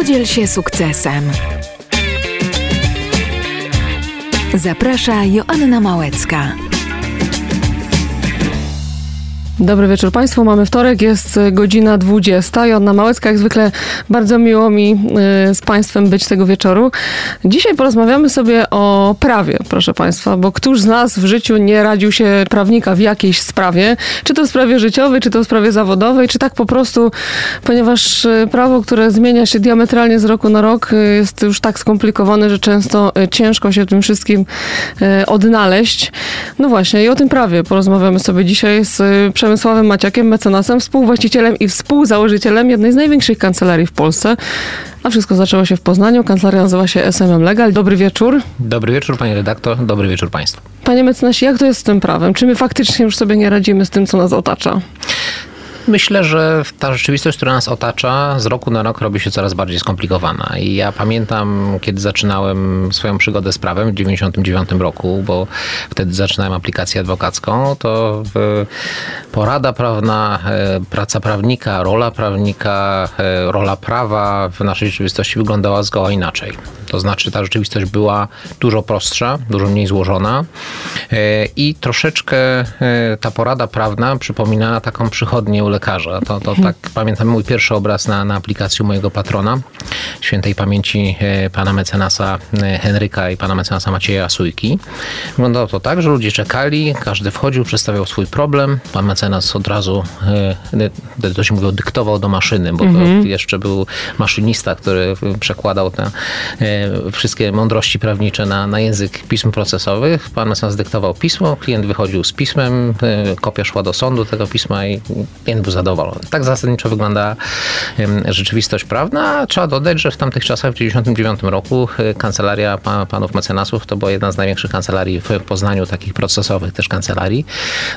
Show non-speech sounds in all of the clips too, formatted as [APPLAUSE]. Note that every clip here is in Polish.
Podziel się sukcesem. Zaprasza Joanna Małecka. Dobry wieczór Państwu. Mamy wtorek, jest godzina 20. Joanna Małecka, jak zwykle bardzo miło mi y, z Państwem być tego wieczoru. Dzisiaj porozmawiamy sobie o prawie, proszę Państwa, bo któż z nas w życiu nie radził się prawnika w jakiejś sprawie, czy to w sprawie życiowej, czy to w sprawie zawodowej, czy tak po prostu, ponieważ y, prawo, które zmienia się diametralnie z roku na rok, y, jest już tak skomplikowane, że często ciężko się w tym wszystkim odnaleźć. No właśnie, i o tym prawie porozmawiamy sobie dzisiaj z Przemysławem Przemysławem Maciakiem, mecenasem, współwłaścicielem i współzałożycielem jednej z największych kancelarii w Polsce. A wszystko zaczęło się w Poznaniu. Kancelaria nazywa się SMM Legal. Dobry wieczór. Dobry wieczór, panie redaktor. Dobry wieczór państwu. Panie mecenasie, jak to jest z tym prawem? Czy my faktycznie już sobie nie radzimy z tym, co nas otacza? Myślę, że ta rzeczywistość, która nas otacza, z roku na rok robi się coraz bardziej skomplikowana. I ja pamiętam, kiedy zaczynałem swoją przygodę z prawem w 1999 roku, bo wtedy zaczynałem aplikację adwokacką, to porada prawna, e, praca prawnika, rola prawnika, e, rola prawa w naszej rzeczywistości wyglądała zgoła inaczej. To znaczy ta rzeczywistość była dużo prostsza, dużo mniej złożona e, i troszeczkę ta porada prawna przypominała taką przychodnię lekarza. To, to tak [LAUGHS] pamiętam mój pierwszy obraz na, na aplikacji mojego patrona, świętej pamięci e, pana mecenasa e, Henryka i pana mecenasa Macieja Sujki. Wyglądało to tak, że ludzie czekali, każdy wchodził, przedstawiał swój problem. Pan mecenas od razu, e, to się mówiło, dyktował do maszyny, bo mhm. to jeszcze był maszynista, który przekładał te wszystkie mądrości prawnicze na, na język pism procesowych. Pan mecenas dyktował pismo, klient wychodził z pismem, kopia szła do sądu tego pisma i klient był zadowolony. Tak zasadniczo wygląda rzeczywistość prawna. Trzeba dodać, że w tamtych czasach, w 1999 roku, e, kancelaria panów mecenasów to była jedna z największych kancelarii w Poznaniu, takich procesowych też kancelarii.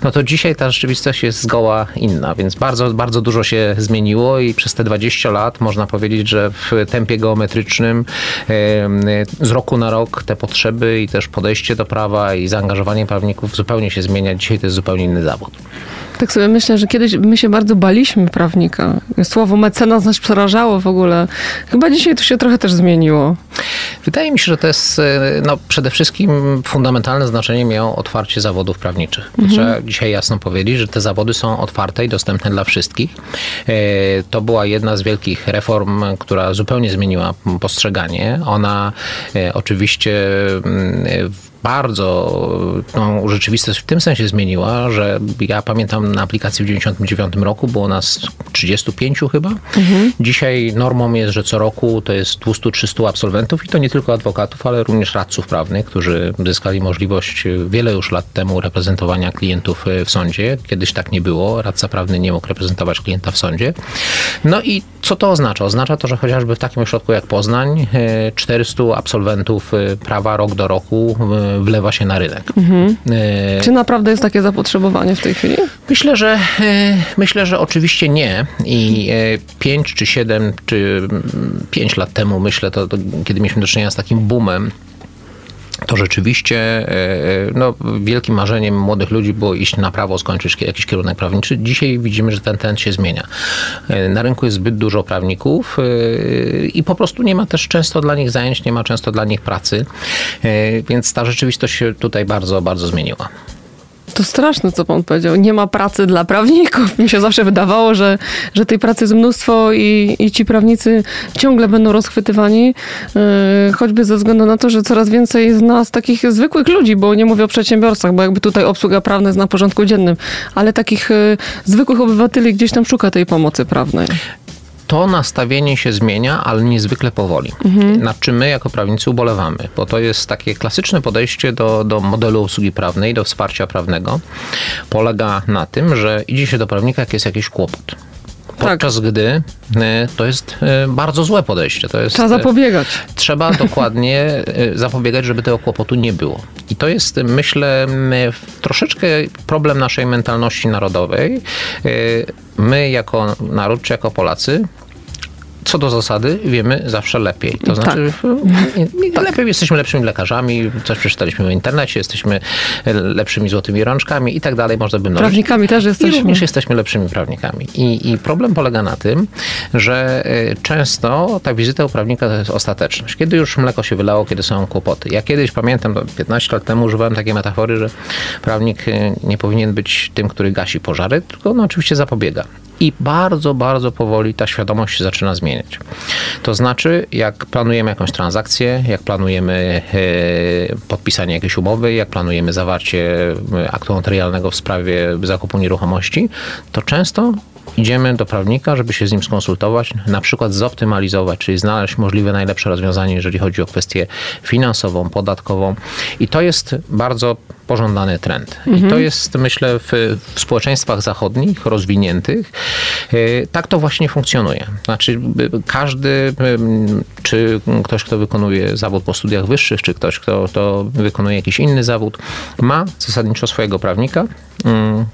No to dzisiaj ta rzeczywistość jest zgoła inna, więc bardzo, bardzo dużo się zmieniło i przez te 20 lat można powiedzieć, że w tempie geometrycznym z roku na rok te potrzeby i też podejście do prawa i zaangażowanie prawników zupełnie się zmienia. Dzisiaj to jest zupełnie inny zawód. Tak sobie myślę, że kiedyś my się bardzo baliśmy prawnika. Słowo mecenas nas przerażało w ogóle. Chyba dzisiaj to się trochę też zmieniło. Wydaje mi się, że to jest e, no, przede wszystkim fundamentalne znaczenie miało otwarcie zawodów prawniczych. Mhm. Trzeba dzisiaj jasno powiedzieć, że te zawody są otwarte i dostępne dla wszystkich. E, to była jedna z wielkich reform, która zupełnie zmieniła postrzeganie. Ona e, oczywiście mm, bardzo tą rzeczywistość w tym sensie zmieniła, że ja pamiętam na aplikacji w 99 roku było nas 35 chyba. Mhm. Dzisiaj normą jest, że co roku to jest 200-300 absolwentów i to nie tylko adwokatów, ale również radców prawnych, którzy zyskali możliwość wiele już lat temu reprezentowania klientów w sądzie. Kiedyś tak nie było. Radca prawny nie mógł reprezentować klienta w sądzie. No i co to oznacza? Oznacza to, że chociażby w takim ośrodku jak Poznań 400 e, absolwentów e, prawa rok do roku e, wlewa się na rynek. Mhm. E, Czy naprawdę jest takie zapotrzebowanie w tej chwili? Myślę, że e, myślę, że oczywiście nie. I 5 e, czy 7 czy 5 lat temu, myślę, to, to kiedy mieliśmy do czynienia z takim boomem to rzeczywiście e, e, no, wielkim marzeniem młodych ludzi było iść na prawo, skończyć jakiś kierunek prawniczy. Dzisiaj widzimy, że ten trend się zmienia. E, na rynku jest zbyt dużo prawników i po prostu nie ma też często dla nich zajęć, nie ma często dla nich pracy, więc ta rzeczywistość się tutaj bardzo, bardzo zmieniła. To straszne, co pan powiedział. Nie ma pracy dla prawników. Mi się zawsze wydawało, że, że tej pracy jest mnóstwo i, i ci prawnicy ciągle będą rozchwytywani, yy, choćby ze względu na to, że coraz więcej jest nas takich zwykłych ludzi, bo nie mówię o przedsiębiorcach, bo jakby tutaj obsługa prawna jest na porządku dziennym, ale takich yy, zwykłych obywateli gdzieś tam szuka tej pomocy prawnej to nastawienie się zmienia, ale niezwykle powoli. Mhm. Nad czym my jako prawnicy ubolewamy, bo to jest takie klasyczne podejście do, do modelu usługi prawnej, do wsparcia prawnego. Polega na tym, że idzie się do prawnika, jak jest jakiś kłopot podczas tak. gdy e, to jest e, bardzo złe podejście. To jest, trzeba zapobiegać. Trzeba [LAUGHS] dokładnie zapobiegać, żeby tego kłopotu nie było. I to jest, myślę, troszeczkę problem naszej mentalności narodowej. My jako naród, czy jako Polacy, co do zasady wiemy zawsze lepiej. To znaczy, tak. [LAUGHS] lepiej jesteśmy lepszymi lekarzami, coś przeczytaliśmy w internecie, jesteśmy lepszymi złotymi rączkami i tak dalej, można by mnożyć. Prawnikami też jesteśmy. I również jesteśmy lepszymi prawnikami. I, I problem polega na tym, że e, często ta wizyta u prawnika to jest ostateczność. Kiedy już mleko się wylało, kiedy są kłopoty. Ja kiedyś pamiętam, 15 lat temu używałem takiej metafory, że prawnik e, nie powinien być tym, który gasi pożary, tylko no, oczywiście zapobiega. I bardzo, bardzo powoli ta świadomość się zaczyna zmieniać. To znaczy, jak planujemy jakąś transakcję, jak planujemy e, podpisanie jakiejś umowy, jak planujemy zawarcie aktu notarialnego w sprawie zakupu nieruchomości, to często idziemy do prawnika, żeby się z nim skonsultować, na przykład zoptymalizować, czyli znaleźć możliwe najlepsze rozwiązanie, jeżeli chodzi o kwestię finansową, podatkową. I to jest bardzo pożądany trend. Mhm. I to mhm. jest, myślę, w, w, społeczeństwach zachodnich, rozwiniętych, y, tak to właśnie funkcjonuje. Znaczy, każdy, czy ktoś, kto wykonuje zawód po studiach wyższych, czy ktoś, kto, kto wykonuje jakiś inny zawód, ma zasadniczo swojego prawnika,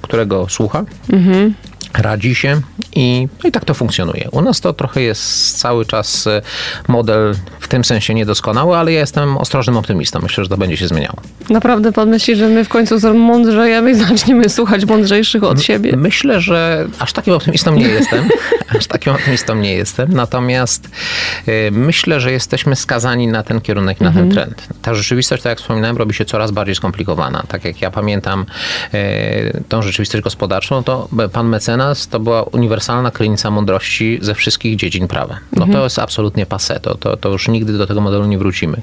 którego słucha. Mhm radzi się i, no i tak to funkcjonuje. U nas to trochę jest cały czas e, model w tym sensie niedoskonały, ale ja jestem ostrożnym optymistą. Myślę, że to będzie się zmieniało. Naprawdę pan myśli, że my w końcu mądrzejemy i zaczniemy słuchać mądrzejszych od siebie? Myślę, że aż takim optymistą nie jestem. [LAUGHS] aż takim optymistą nie jestem. Natomiast e, myślę, że jesteśmy skazani na ten kierunek, na mhm. ten trend. Ta rzeczywistość, tak jak wspominałem, robi się coraz bardziej skomplikowana. Tak jak ja pamiętam e, tą rzeczywistość gospodarczą, to pan mecenas nas to była uniwersalna krynica mądrości ze wszystkich dziedzin prawa. No mhm. to jest absolutnie passe, to, to, to już nigdy do tego modelu nie wrócimy.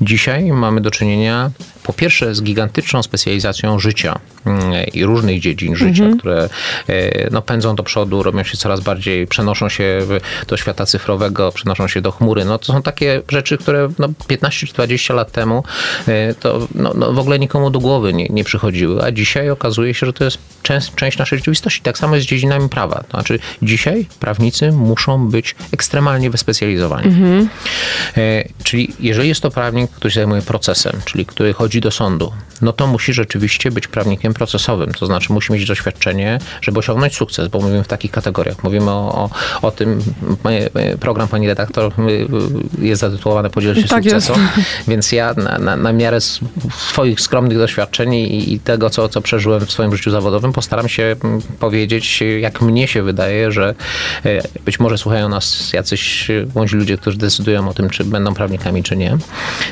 Dzisiaj mamy do czynienia po pierwsze z gigantyczną specjalizacją życia mm, i różnych dziedzin życia, mhm. które e, no, pędzą do przodu, robią się coraz bardziej, przenoszą się do świata cyfrowego, przenoszą się do chmury. No, to są takie rzeczy, które no, 15 czy 20 lat temu e, to no, no, w ogóle nikomu do głowy nie, nie przychodziły, a dzisiaj okazuje się, że to jest część, część naszej rzeczywistości. Tak samo jest z dziedzinami prawa. To znaczy dzisiaj prawnicy muszą być ekstremalnie wyspecjalizowani. Mhm. E, czyli jeżeli jest to prawnik, który się zajmuje procesem, czyli który chodzi do sądu, no to musi rzeczywiście być prawnikiem procesowym. To znaczy musi mieć doświadczenie, żeby osiągnąć sukces, bo mówimy w takich kategoriach. Mówimy o, o, o tym, program pani redaktor jest zatytułowany Podziel się tak sukcesem, więc ja na, na, na, miarę swoich skromnych doświadczeń i, i tego, co, co przeżyłem w swoim życiu zawodowym, postaram się powiedzieć, jak mnie się wydaje, że e, być może słuchają nas jacyś młodzi ludzie, którzy decydują o tym, czy będą prawnikami, czy nie.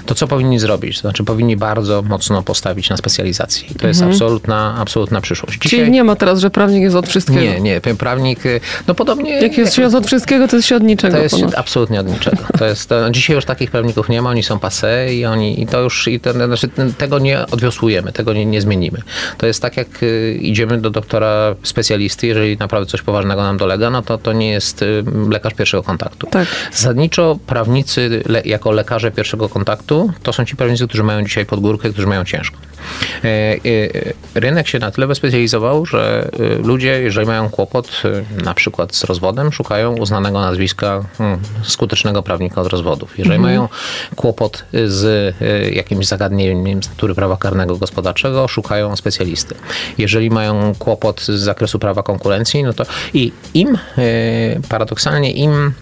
To co powinni zrobić? To znaczy powinni bardzo mocno postawić na specjalizację. I to jest mhm. absolutna, absolutna przyszłość. Dzisiaj... Czyli nie ma teraz, że prawnik jest od wszystkiego? Nie, nie. Prawnik, y, no podobnie... Jak jest się od wszystkiego, to jest się od niczego. To jest ponad. absolutnie od niczego. To jest, to, dzisiaj już takich prawników nie ma, oni są passe i oni, i to już, i to, znaczy, tego nie odwiosłujemy, tego nie, nie zmienimy. To jest tak, jak y, idziemy do doktora specjalisty, jeżeli naprawdę coś poważnego nam dolega, no to to nie jest y, lekarz pierwszego kontaktu. Tak. Zasadniczo prawnicy le, jako lekarze pierwszego kontaktu, to są ci prawnicy, którzy mają dzisiaj pod górkę którzy mają ciężko. E, e, rynek się na tyle wyspecjalizował, że e, ludzie, jeżeli mają kłopot na przykład z rozwodem, szukają uznanego nazwiska hmm, skutecznego prawnika od rozwodów. Jeżeli mhm. mają kłopot z jakimś zagadnieniem z natury prawa karnego gospodarczego, szukają specjalisty. Jeżeli mają kłopot z zakresu prawa konkurencji, no to i im paradoksalnie im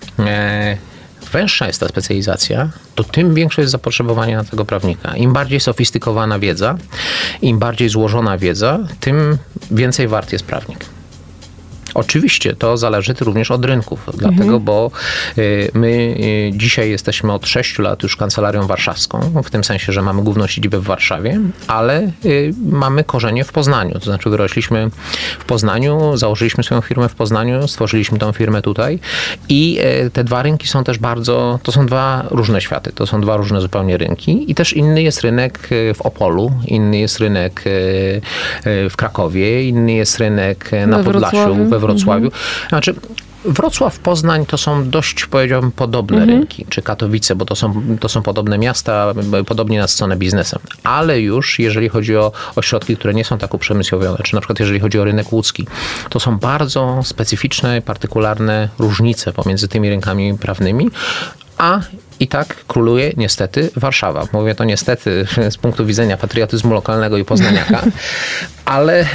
węższa jest ta specjalizacja, to tym większe jest zapotrzebowanie na tego prawnika. Im bardziej sofistykowana wiedza, im bardziej złożona wiedza, tym więcej wart jest prawnik. Oczywiście to zależy również od rynków, dlatego, mhm. bo y, my y, dzisiaj jesteśmy od 6 lat już kancelarią warszawską, w tym sensie, że mamy główną siedzibę w Warszawie, ale y, mamy korzenie w Poznaniu. To znaczy wyrośliśmy w Poznaniu, założyliśmy swoją firmę w Poznaniu, stworzyliśmy tą firmę tutaj i te dwa rynki są też bardzo, to są dwa różne światy, to są dwa różne zupełnie rynki i też inny jest rynek w Opolu, inny jest rynek w Krakowie, inny jest rynek na Podlasiu, we Wrocławiu. Mhm. Znaczy, Wrocław, Poznań to są dość, powiedziałbym, podobne mhm. rynki, czy Katowice, bo to są, to są podobne miasta, podobnie na stronę biznesem. Ale już jeżeli chodzi o ośrodki, które nie są tak uprzemysłowione, czy na przykład jeżeli chodzi o rynek łódzki, to są bardzo specyficzne, partykularne różnice pomiędzy tymi rynkami prawnymi, a I tak króluje niestety Warszawa. Mówię to niestety [LAUGHS] z punktu widzenia patriotyzmu lokalnego i poznaniaka, [LAUGHS] ale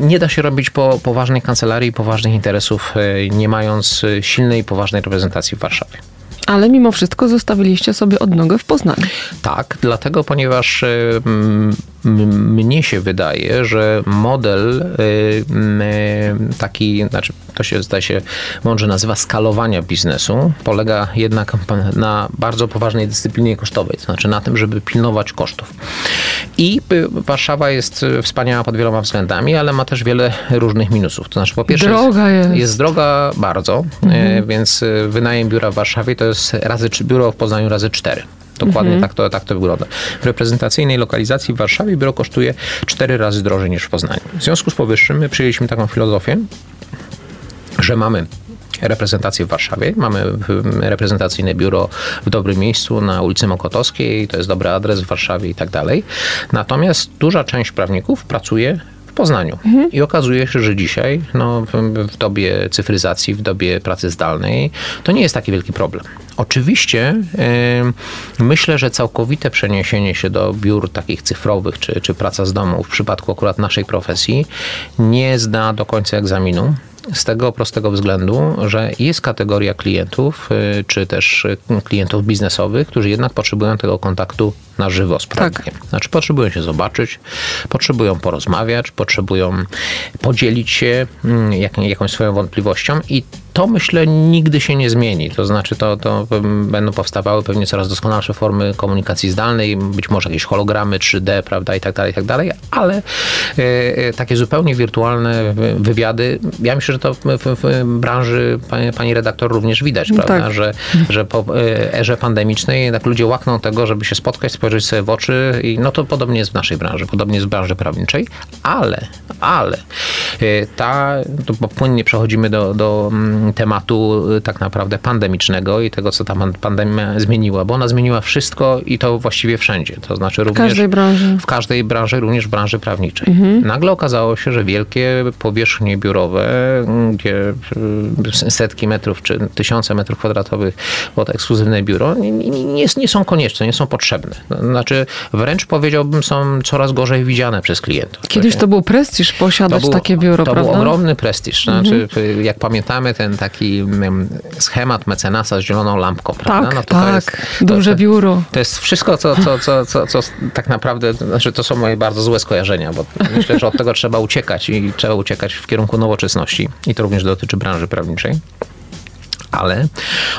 nie da się robić po poważnej kancelarii i poważnych interesów, e, nie mając silnej i poważnej reprezentacji w Warszawie. Ale mimo wszystko zostawiliście sobie odnogę w Poznaniu. Tak, dlatego, ponieważ mnie się wydaje, że model taki, znaczy to się zdaje się mądrze nazywa skalowania biznesu, polega jednak na bardzo poważnej dyscyplinie kosztowej, to znaczy na tym, żeby pilnować kosztów. I Warszawa jest wspaniała pod wieloma względami, ale ma też wiele różnych minusów. To znaczy po pierwsze droga jest, jest. jest droga bardzo, mhm. więc wynajem biura w Warszawie to jest razy, biuro w Poznaniu razy cztery. Dokładnie mhm. tak, to, tak to wygląda. W reprezentacyjnej lokalizacji w Warszawie biuro kosztuje cztery razy drożej niż w Poznaniu. W związku z powyższym my przyjęliśmy taką filozofię, że mamy reprezentację w Warszawie. Mamy reprezentacyjne biuro w dobrym miejscu na ulicy Mokotowskiej, to jest dobry adres w Warszawie i tak dalej. Natomiast duża część prawników pracuje Poznaniu. Mhm. I okazuje się, że dzisiaj, no, w dobie cyfryzacji, w dobie pracy zdalnej, to nie jest taki wielki problem. Oczywiście yy, myślę, że całkowite przeniesienie się do biur takich cyfrowych, czy, czy praca z domu w przypadku akurat naszej profesji nie zda do końca egzaminu z tego prostego względu, że jest kategoria klientów, y, czy też y, klientów biznesowych, którzy jednak potrzebują tego kontaktu na żywo z prawnikiem. Tak. Znaczy potrzebują się zobaczyć, potrzebują porozmawiać, potrzebują podzielić się mm, jak, jakąś swoją wątpliwością i to myślę nigdy się nie zmieni. To znaczy to, to będą powstawały pewnie coraz doskonalsze formy komunikacji zdalnej, być może jakieś hologramy 3D, prawda, i tak dalej, i tak dalej, ale e, takie zupełnie wirtualne wywiady, ja myślę, że to w, w branży pani, pani, redaktor również widać, no prawda, tak. że, że po e, erze pandemicznej jednak ludzie łakną tego, żeby się spotkać, spojrzeć sobie w oczy i no to podobnie jest w naszej branży, podobnie jest w branży prawniczej, ale, ale ta, to płynnie przechodzimy do, do mm, tematu y, tak naprawdę pandemicznego i tego, co ta pandemia zmieniła, bo ona zmieniła wszystko i to właściwie wszędzie. To znaczy również w każdej branży. W każdej branży, również w branży prawniczej. Mhm. Nagle okazało się, że wielkie powierzchnie biurowe, gdzie y, setki metrów czy tysiące metrów kwadratowych to ekskluzywne biuro, nie, nie, nie są konieczne, nie są potrzebne. Znaczy wręcz powiedziałbym są coraz gorzej widziane przez klientów. Kiedyś to był prestiż posiadać był, takie biuro, to prawda? To był ogromny prestiż. Znaczy, mhm. jak pamiętamy ten taki mm, schemat mecenasa z zieloną lampką, prawda? Tak, no to tak, to jest, duże to, biuro. To jest wszystko, co, co, co, co, co tak naprawdę, znaczy to są moje bardzo złe skojarzenia, bo myślę, że od tego trzeba uciekać i trzeba uciekać w kierunku nowoczesności i to również dotyczy branży prawniczej ale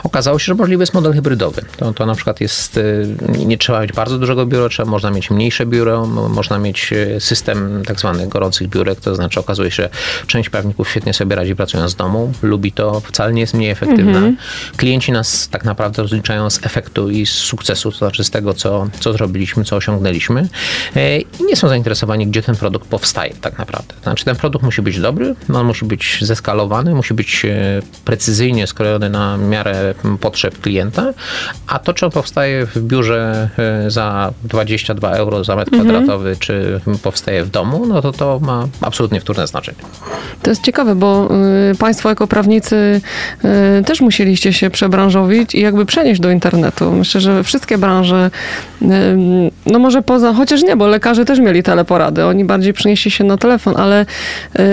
okazało się, że możliwy jest model hybrydowy. To, to na przykład jest, y, nie trzeba mieć bardzo dużego biura, trzeba, można mieć mniejsze biuro, można mieć y, system tak zwanych gorących biurek, to znaczy okazuje się, że część prawników świetnie sobie radzi pracując z domu, lubi to, wcale nie jest mniej efektywna. -hmm. Klienci nas tak naprawdę rozliczają z efektu i z sukcesu, to znaczy z tego, co, co zrobiliśmy, co osiągnęliśmy e, i nie są zainteresowani, gdzie ten produkt powstaje tak naprawdę. Znaczy ten produkt musi być dobry, on musi być zeskalowany, musi być e, precyzyjnie skrojony na miarę potrzeb klienta, a to, czy on powstaje w biurze e, za 22 euro za metr mhm. kwadratowy, czy powstaje w domu, no to to ma absolutnie wtórne znaczenie. To jest ciekawe, bo y, państwo jako prawnicy y, też musieliście się przebranżowić i jakby przenieść do internetu. Myślę, że wszystkie branże, y, no może poza, chociaż nie, bo lekarze też mieli teleporady, oni bardziej przenieśli się na telefon, ale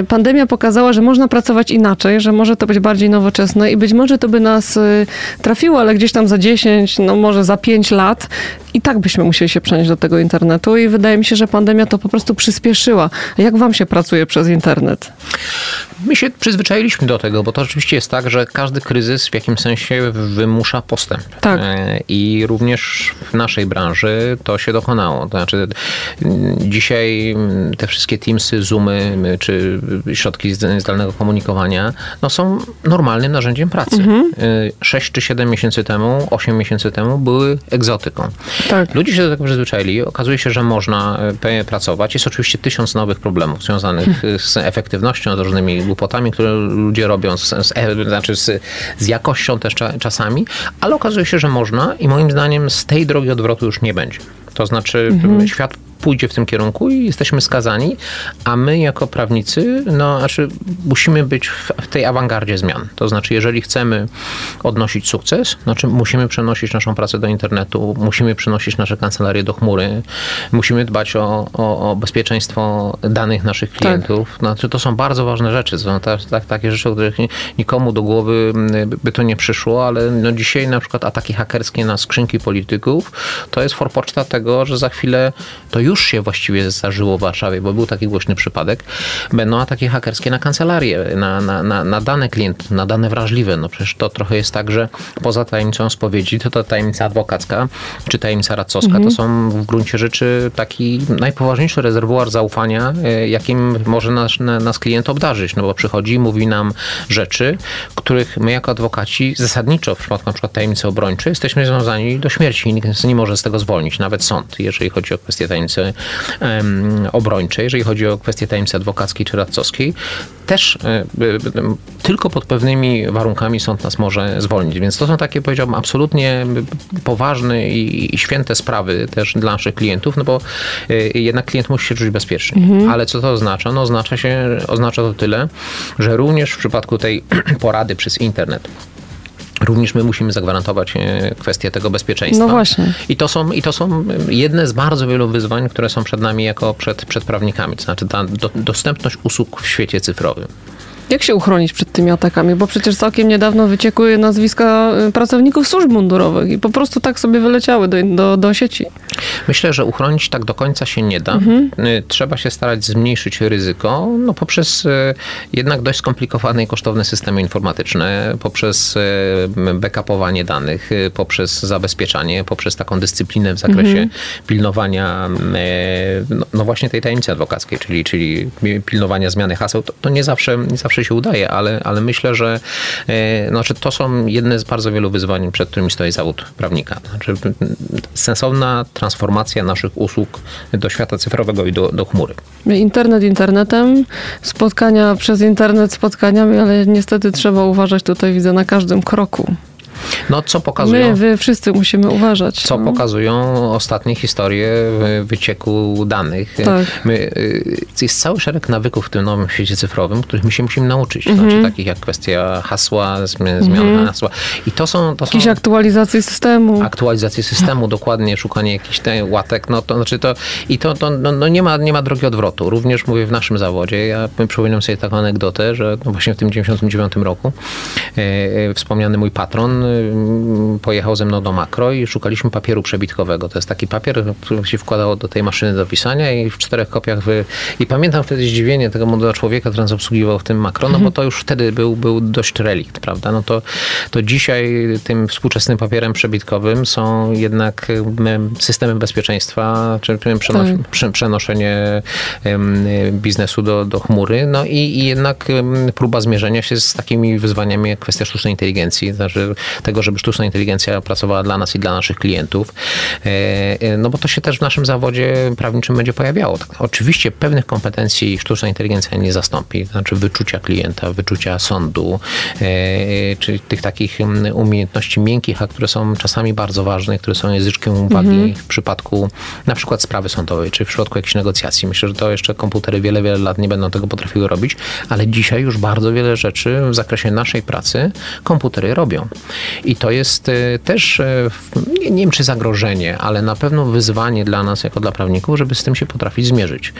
pandemia pokazała, że można pracować inaczej, że może to być bardziej nowoczesne i być może to by nas y, trafiło, ale gdzieś tam za 10, no może za 5 lat i tak byśmy musieli się przenieść do tego internetu i wydaje mi się, że pandemia to po prostu przyspieszyła. Jak wam się pracuje przez internet? My się przyzwyczailiśmy do tego, bo to rzeczywiście jest tak, że każdy kryzys w jakimś sensie wymusza postęp. Tak. E, I również w naszej branży to się dokonało. To znaczy dzisiaj te wszystkie Teamsy, Zoomy czy środki zdalnego komunikowania no są normalnym narzędziem pracy. Mhm. 6 e, czy 7 miesięcy temu, 8 miesięcy temu były egzotyką. Tak. Ludzie się do tego przyzwyczaili. Okazuje się, że można e, pracować. Jest oczywiście tysiąc nowych problemów związanych hmm. z efektywnością, z różnymi głupotami, które ludzie robią, z, z, e, znaczy z, z jakością też czasami, ale okazuje się, że można i moim zdaniem z tej drogi odwrotu już nie będzie. To znaczy mhm. świat pójdzie w tym kierunku i jesteśmy skazani, a my jako prawnicy, no, znaczy musimy być w, tej awangardzie zmian. To znaczy, jeżeli chcemy odnosić sukces, znaczy musimy przenosić naszą pracę do internetu, musimy przenosić nasze kancelarie do chmury, musimy dbać o, o, o bezpieczeństwo danych naszych klientów. Tak. Znaczy, to są bardzo ważne rzeczy. Są tak, tak, takie rzeczy, o których nikomu do głowy by to nie przyszło, ale no dzisiaj na przykład ataki hakerskie na skrzynki polityków to jest forpoczta tego, że za chwilę to już się właściwie zdarzyło w Warszawie, bo był taki głośny przypadek. Będą ataki hakerskie na kancelarię, na, na, na, na dane klientów, na dane wrażliwe. No przecież to trochę jest tak, że poza tajemnicą spowiedzi, to ta tajemnica adwokacka czy tajemnica radcowska mhm. to są w gruncie rzeczy taki najpoważniejszy rezerwuar zaufania, e, jakim może nas, nas klient obdarzyć, no bo przychodzi i mówi nam rzeczy, których my jako adwokaci zasadniczo w przypadku na przykład tajemnicy obrończej jesteśmy związani do śmierci i nikt nie może z tego zwolnić, nawet sąd, jeżeli chodzi o kwestię tajemnicy um, obrończej, jeżeli chodzi o kwestię tajemnicy adwokackiej czy radcowskiej, też y, tylko pod pewnymi warunkami sąd nas może zwolnić. Więc to są takie, powiedziałbym, absolutnie poważne i, i święte sprawy też dla naszych klientów, no bo y, jednak klient musi się czuć bezpiecznie. Mhm. Ale co to oznacza? No oznacza, się, oznacza to tyle, że również w przypadku tej [CLEARS THROAT] porady przez internet, Również my musimy zagwarantować e, kwestię tego bezpieczeństwa. No właśnie. I to są, i to są jedne z bardzo wielu wyzwań, które są przed nami jako przed, przed prawnikami. To znaczy ta do, dostępność usług w świecie cyfrowym. Jak się uchronić przed tymi atakami? Bo przecież całkiem niedawno wyciekły nazwiska y, pracowników służb mundurowych i po prostu tak sobie wyleciały do, do, do sieci. Myślę, że uchronić tak do końca się nie da. Mhm. Y, trzeba się starać zmniejszyć ryzyko no, poprzez y, jednak dość skomplikowane i kosztowne systemy informatyczne, poprzez backupowanie danych, poprzez zabezpieczanie, poprzez taką dyscyplinę w zakresie mhm. pilnowania no, no, właśnie tej tajemnicy adwokackiej, czyli, czyli pilnowania zmiany haseł. To, to nie, zawsze, nie zawsze zawsze się udaje, ale, ale myślę, że e, znaczy, to są jedne z bardzo wielu wyzwań, przed którymi stoi zawód prawnika. Znaczy, sensowna transformacja naszych usług do świata cyfrowego i do, do chmury. Internet internetem, spotkania przez internet spotkaniami, ale niestety trzeba uważać tutaj, widzę, na każdym kroku. No, co pokazują... My, wy wszyscy musimy uważać. Co no. pokazują ostatnie historie wycieku danych. Tak. My, y, jest cały szereg nawyków w tym nowym świecie cyfrowym, których my się musimy nauczyć. Mm -hmm. Znaczy, takich jak kwestia hasła, zmiana -hmm. hasła. I to są... To są Jakieś aktualizacje systemu. Aktualizacje systemu, dokładnie, szukanie jakichś łatek. No to znaczy to... I to, to no, no, nie, ma, nie ma drogi odwrotu. Również mówię w naszym zawodzie. Ja przypominam sobie taką anegdotę, że no właśnie w tym 99 roku e, e, wspomniany mój patron pojechał ze mną do makro i szukaliśmy papieru przebitkowego. To jest taki papier, który się wkładało do tej maszyny do pisania i w czterech kopiach wy... I pamiętam wtedy zdziwienie tego młodego człowieka, który nas obsługiwał w tym makro, no bo mhm. to już wtedy był, był dość relikt, prawda? No to, to dzisiaj tym współczesnym papierem przebitkowym są jednak systemy bezpieczeństwa, czy przenos tak. przenoszenie biznesu do, do chmury, no i, i jednak próba zmierzenia się z takimi wyzwaniami jak kwestia sztucznej inteligencji, znaczy tego, żeby sztuczna inteligencja pracowała dla nas i dla naszych klientów. E, e, no bo to się też w naszym zawodzie prawniczym będzie pojawiało. Tak, oczywiście pewnych kompetencji sztuczna inteligencja nie zastąpi, to znaczy wyczucia klienta, wyczucia sądu, e, czy tych takich mm, umiejętności miękkich, a które są czasami bardzo ważne, które są języczkiem uwagi mhm. w przypadku na przykład sprawy sądowej, czy w przypadku jakichś negocjacji. Myślę, że to jeszcze komputery wiele, wiele lat nie będą tego potrafiły robić, ale dzisiaj już bardzo wiele rzeczy w zakresie naszej pracy komputery robią. I to jest y, też, y, nie, wiem czy zagrożenie, ale na pewno wyzwanie dla nas, jako dla prawników, żeby z tym się potrafić zmierzyć.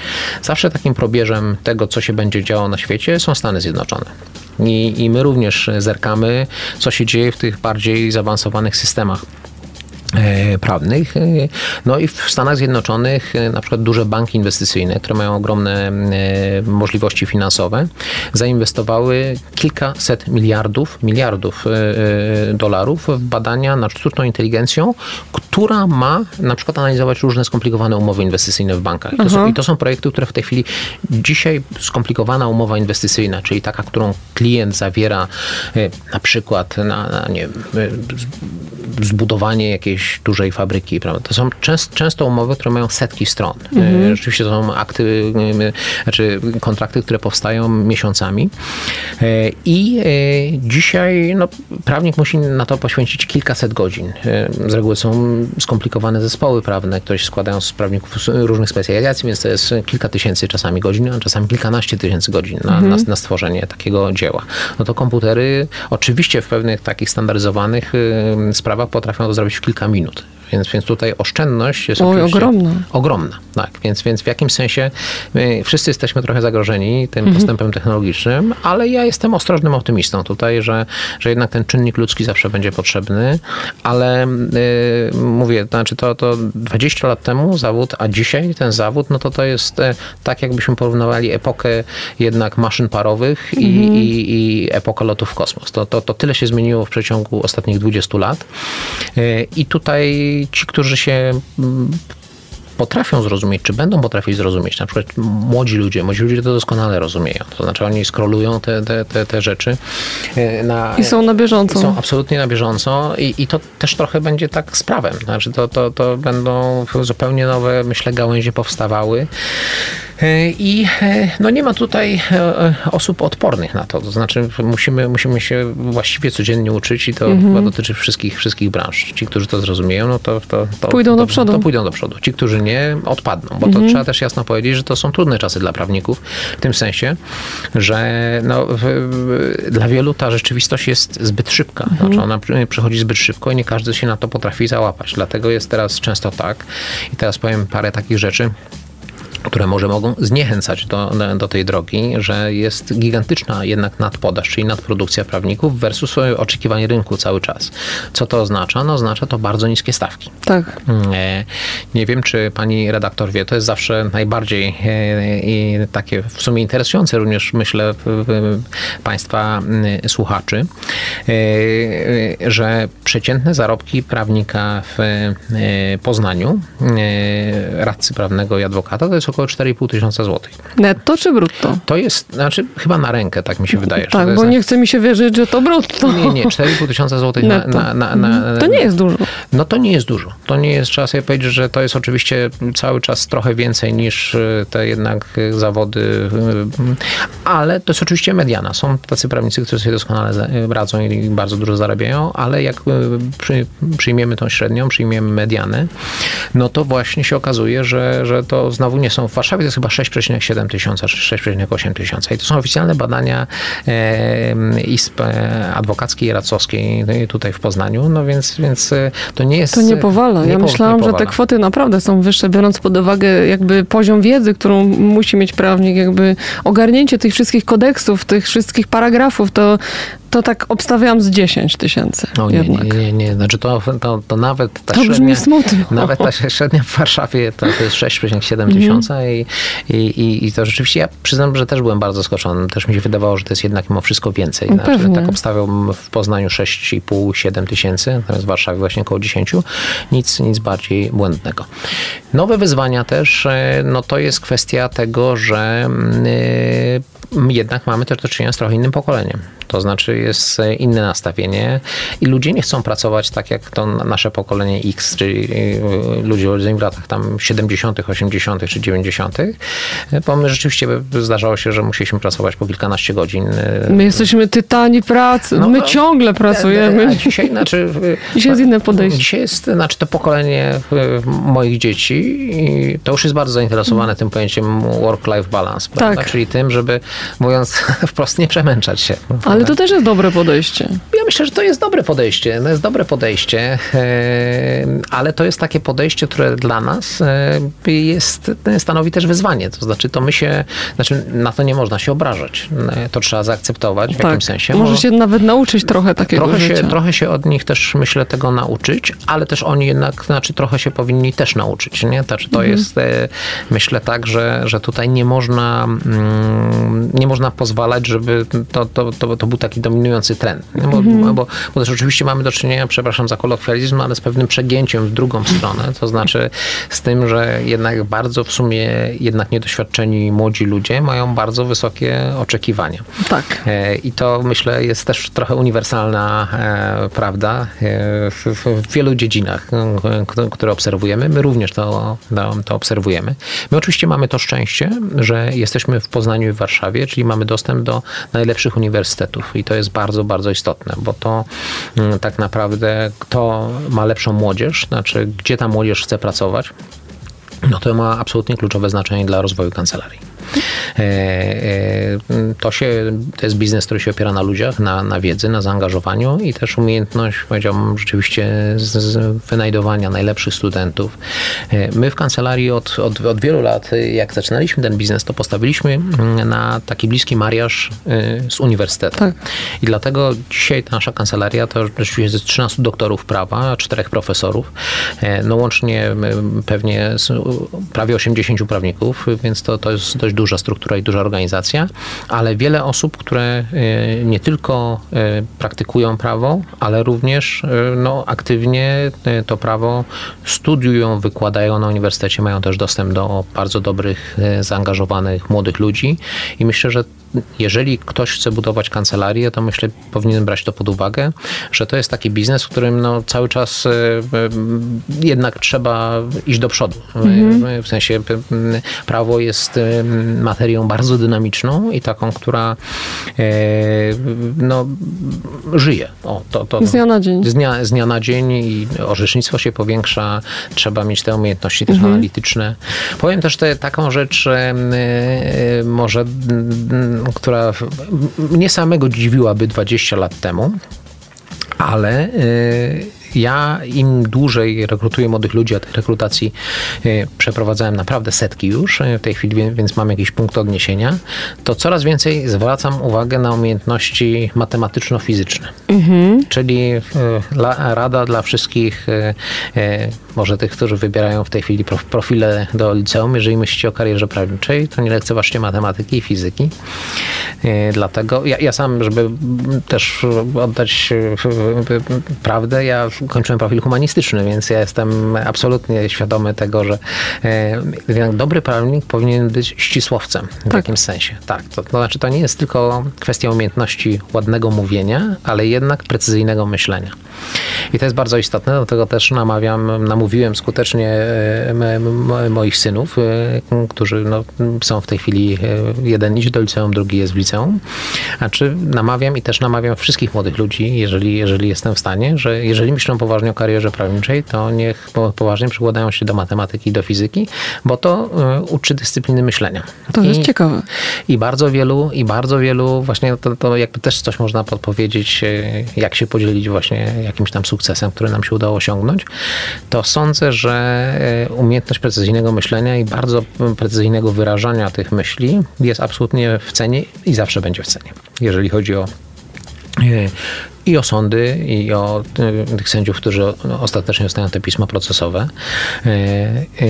Zawsze takim probierzem tego, co się będzie działo na świecie, są Stany Zjednoczone. I, I my również zerkamy, co się dzieje w tych bardziej zaawansowanych systemach E, prawnych. E, no i w Stanach Zjednoczonych e, na przykład duże banki inwestycyjne, które mają ogromne możliwości finansowe, zainwestowały kilkaset miliardów, miliardów dolarów w badania nad sztuczną inteligencją, która ma na przykład analizować różne skomplikowane umowy inwestycyjne w bankach. I to, są, mhm. I to są projekty, które w tej chwili dzisiaj skomplikowana umowa inwestycyjna, czyli taka, którą klient zawiera na przykład na, na nie wiem, zbudowanie jakiejś jakiejś dużej fabryki. Prawda? To są częst, często umowy, które mają setki stron. Mhm. Rzeczywiście to są akty, znaczy kontrakty, które powstają miesiącami. I dzisiaj no, prawnik musi na to poświęcić kilkaset godzin. Z reguły są skomplikowane zespoły prawne, które się składają z prawników różnych specjalizacji, więc to jest kilka tysięcy czasami godzin, a czasami kilkanaście tysięcy godzin na, mhm. na, na stworzenie takiego dzieła. No to komputery oczywiście w pewnych takich standaryzowanych sprawach potrafią to zrobić w kilka minut. Więc, więc tutaj oszczędność jest Oj, ogromna. Ogromna, tak. Więc, więc w jakimś sensie wszyscy jesteśmy trochę zagrożeni tym mhm. postępem technologicznym, ale ja jestem ostrożnym optymistą tutaj, że, że jednak ten czynnik ludzki zawsze będzie potrzebny, ale yy, mówię, znaczy to, to 20 lat temu zawód, a dzisiaj ten zawód, no to to jest e, tak, jakbyśmy porównywali epokę jednak maszyn parowych i, mhm. i, i epokę lotów w kosmos. To, to, to tyle się zmieniło w przeciągu ostatnich 20 lat. Yy, I tutaj ci, którzy się mm, potrafią zrozumieć, czy będą potrafili zrozumieć, na przykład młodzi ludzie, młodzi ludzie to doskonale rozumieją, to znaczy oni skrolują te, te, te, te rzeczy. E, na, I są na bieżąco. Są absolutnie na bieżąco i, i to też trochę będzie tak z prawem, znaczy to, to, to będą zupełnie nowe, myślę, gałęzie powstawały. E, I e, no nie ma tutaj e, osób odpornych na to. To znaczy musimy, musimy się właściwie codziennie uczyć i to mhm. chyba dotyczy wszystkich, wszystkich branż. Ci, którzy to zrozumieją, no to, to, to pójdą to, do przodu. To pójdą do przodu. Ci, którzy nie, odpadną. Bo mhm. to trzeba też jasno powiedzieć, że to są trudne czasy dla prawników. W tym sensie, że no, dla wielu ta rzeczywistość jest zbyt szybka. Mhm. Znaczy ona przychodzi zbyt szybko i nie każdy się na to potrafi załapać. Dlatego jest teraz często tak. I teraz powiem parę takich rzeczy które może mogą zniechęcać do, do tej drogi, że jest gigantyczna jednak nadpodaż, czyli nadprodukcja prawników versus oczekiwanie rynku cały czas. Co to oznacza? No oznacza to bardzo niskie stawki. Tak. E, nie wiem, czy pani redaktor wie, to jest zawsze najbardziej e, takie w sumie interesujące również, myślę, państwa słuchaczy, e, że przeciętne zarobki prawnika w Poznaniu, radcy prawnego i adwokata, to jest około 4,5 tysiąca złotych. Netto czy brutto? To jest, znaczy chyba na rękę, tak mi się wydaje. Tak, bo nie chce mi się wierzyć, że to brutto. Nie, nie, 4,5 tysiąca złotych na, na, na, na, To nie jest dużo. No to nie jest dużo. To nie jest, trzeba sobie powiedzieć, że to jest oczywiście cały czas trochę więcej niż e, te jednak zawody, e, ale to jest oczywiście mediana. Są tacy prawnicy, którzy sobie doskonale radzą i bardzo dużo zarabiają, ale jak przy, przyjmiemy tą średnią, przyjmiemy medianę, no to właśnie się okazuje, że, że to znowu nie są są w Warszawie, to jest chyba 6,7 tysiąca, czy 6,8 tysiąca. I to są oficjalne badania e, Izb Adwokackiej i Radcowskiej no tutaj w Poznaniu, no więc, więc e, to nie jest... To nie powala. Nie ja myślałam, że te kwoty naprawdę są wyższe, biorąc pod uwagę jakby poziom wiedzy, którą musi mieć prawnik, jakby ogarnięcie tych wszystkich kodeksów, tych wszystkich paragrafów, to to tak obstawiam z 10 tysięcy. No nie, nie, nie, nie. Znaczy to, to, to nawet ta to średnia. Nawet ta średnia w Warszawie to, to jest 6,7 mhm. tysiąca mm. i, i, i to rzeczywiście ja przyznam, że też byłem bardzo skoczony. Też mi się wydawało, że to jest jednak mimo wszystko więcej. Znaczy, tak obstawiał w Poznaniu 6,5-7 tysięcy, natomiast w Warszawie właśnie około 10. Nic, nic bardziej błędnego. Nowe wyzwania też, e, no to jest kwestia tego, że yy, jednak mamy też do czynienia z trochę innym pokoleniem. To znaczy jest inne nastawienie i ludzie nie chcą pracować tak jak to nasze pokolenie X, czyli y, ludzie urodzeni w latach tam 70., 80. czy 90., bo my rzeczywiście zdarzało się, że musieliśmy pracować po kilkanaście godzin. My jesteśmy tytani pracy, no, my ciągle pracujemy. A dzisiaj, znaczy, [LAUGHS] dzisiaj jest inne podejście. Dzisiaj jest, znaczy to pokolenie moich dzieci to już jest bardzo zainteresowane tym pojęciem work-life balance, tak. czyli tym, żeby mówiąc [LAUGHS] wprost nie przemęczać się. Ale to też jest dobre podejście. Ja myślę, że to jest dobre podejście. To jest dobre podejście, e, ale to jest takie podejście, które dla nas e, jest, stanowi też wyzwanie. To znaczy, to my się, znaczy na to nie można się obrażać. E, to trzeba zaakceptować w tak, jakimś sensie. Może się nawet nauczyć trochę takiego trochę życia. Się, trochę się od nich też, myślę, tego nauczyć, ale też oni jednak, znaczy trochę się powinni też nauczyć. Nie? Znaczy, to mhm. jest, myślę tak, że, że tutaj nie można, mm, nie można pozwalać, żeby to, to, to, to był taki dominujący trend. Bo, mhm. bo, bo, też oczywiście mamy do czynienia, przepraszam za kolokwializm, ale z pewnym przegięciem w drugą stronę, to znaczy z tym, że jednak bardzo w sumie jednak niedoświadczeni młodzi ludzie mają bardzo wysokie oczekiwania. Tak. E, I to myślę jest też trochę uniwersalna e, prawda w, w wielu dziedzinach, które obserwujemy. My również to, to, to obserwujemy. My oczywiście mamy to szczęście, że jesteśmy w Poznaniu i w Warszawie, czyli mamy dostęp do najlepszych uniwersytetów i to jest bardzo, bardzo istotne, bo to mm, tak naprawdę kto ma lepszą młodzież, znaczy gdzie ta młodzież chce pracować, no to ma absolutnie kluczowe znaczenie dla rozwoju kancelarii. E, e, to, się, to jest biznes, który się opiera na ludziach, na, na wiedzy, na zaangażowaniu i też umiejętność, powiedziałbym, rzeczywiście z, z wynajdowania najlepszych studentów. E, my w kancelarii od, od, od wielu lat, jak zaczynaliśmy ten biznes, to postawiliśmy na taki bliski mariaż z uniwersytetem. Tak. I dlatego dzisiaj nasza kancelaria to rzeczywiście jest 13 doktorów prawa, czterech profesorów, no łącznie pewnie prawie 80 prawników, więc to, to jest dość duża struktura i duża organizacja, ale wiele osób, które e, nie tylko e, praktykują prawo, ale również e, no, aktywnie to prawo studiują, wykładają na uniwersytecie, mają też dostęp do bardzo dobrych, zaangażowanych młodych ludzi i myślę, że jeżeli ktoś chce budować kancelarię, to myślę, powinien brać to pod uwagę, że to jest taki biznes, w którym no, cały czas e, e, jednak trzeba iść do przodu. Mhm. W sensie prawo jest materią bardzo dynamiczną i taką, która e, no, żyje. O, to, to, z dnia na dzień. Z dnia, z dnia na dzień i orzecznictwo się powiększa, trzeba mieć te umiejętności też mhm. analityczne. Powiem też te, taką rzecz, może która mnie samego dziwiłaby 20 lat temu, ale y, ja im dłużej rekrutuję młodych ludzi, a tej rekrutacji y, przeprowadzałem naprawdę setki już y, w tej chwili, więc mam jakiś punkt odniesienia, to coraz więcej zwracam uwagę na umiejętności matematyczno-fizyczne. Mhm. Czyli rada dla wszystkich może tych, którzy wybierają w tej chwili profile do liceum, jeżeli myślicie o karierze prawniczej, to nie lekceważcie matematyki i fizyki. Dlatego ja, ja sam, żeby też oddać prawdę, ja kończyłem profil humanistyczny, więc ja jestem absolutnie świadomy tego, że e, dobry prawnik powinien być ścisłowcem w tak. jakimś sensie. Tak, to, to znaczy to nie jest tylko kwestia umiejętności ładnego mówienia, ale jednak precyzyjnego myślenia. I to jest bardzo istotne, dlatego też namawiam, namówiłem skutecznie e, moich synów, e, którzy no, są w tej chwili, jeden idzie do liceum, drugi jest w liceum. A czy namawiam i też namawiam wszystkich młodych ludzi, jeżeli, jeżeli jestem w stanie, że jeżeli myślą poważnie o karierze prawniczej, to niech poważnie przykładają się do matematyki i do fizyki, bo to uczy dyscypliny myślenia. To I, jest ciekawe. I bardzo wielu, i bardzo wielu właśnie to, to jakby też coś można podpowiedzieć, jak się podzielić właśnie jakimś tam sukcesem, który nam się udało osiągnąć, to sądzę, że e, umiejętność precyzyjnego myślenia i bardzo precyzyjnego wyrażania tych myśli jest absolutnie w cenie i zawsze będzie w cenie, jeżeli chodzi o i o sądy, i o y, tych sędziów, którzy ostatecznie dostają te pisma procesowe. Y,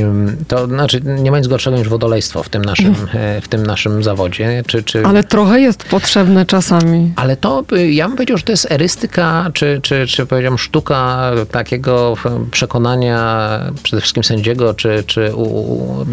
to znaczy, nie ma nic gorszego niż wodolejstwo w tym naszym, mhm. w tym naszym zawodzie. Czy, czy... Ale trochę jest potrzebne czasami. Ale to, y, ja bym powiedział, że to jest erystyka, czy, czy, czy powiedziałem sztuka takiego przekonania przede wszystkim sędziego, czy, czy u, u,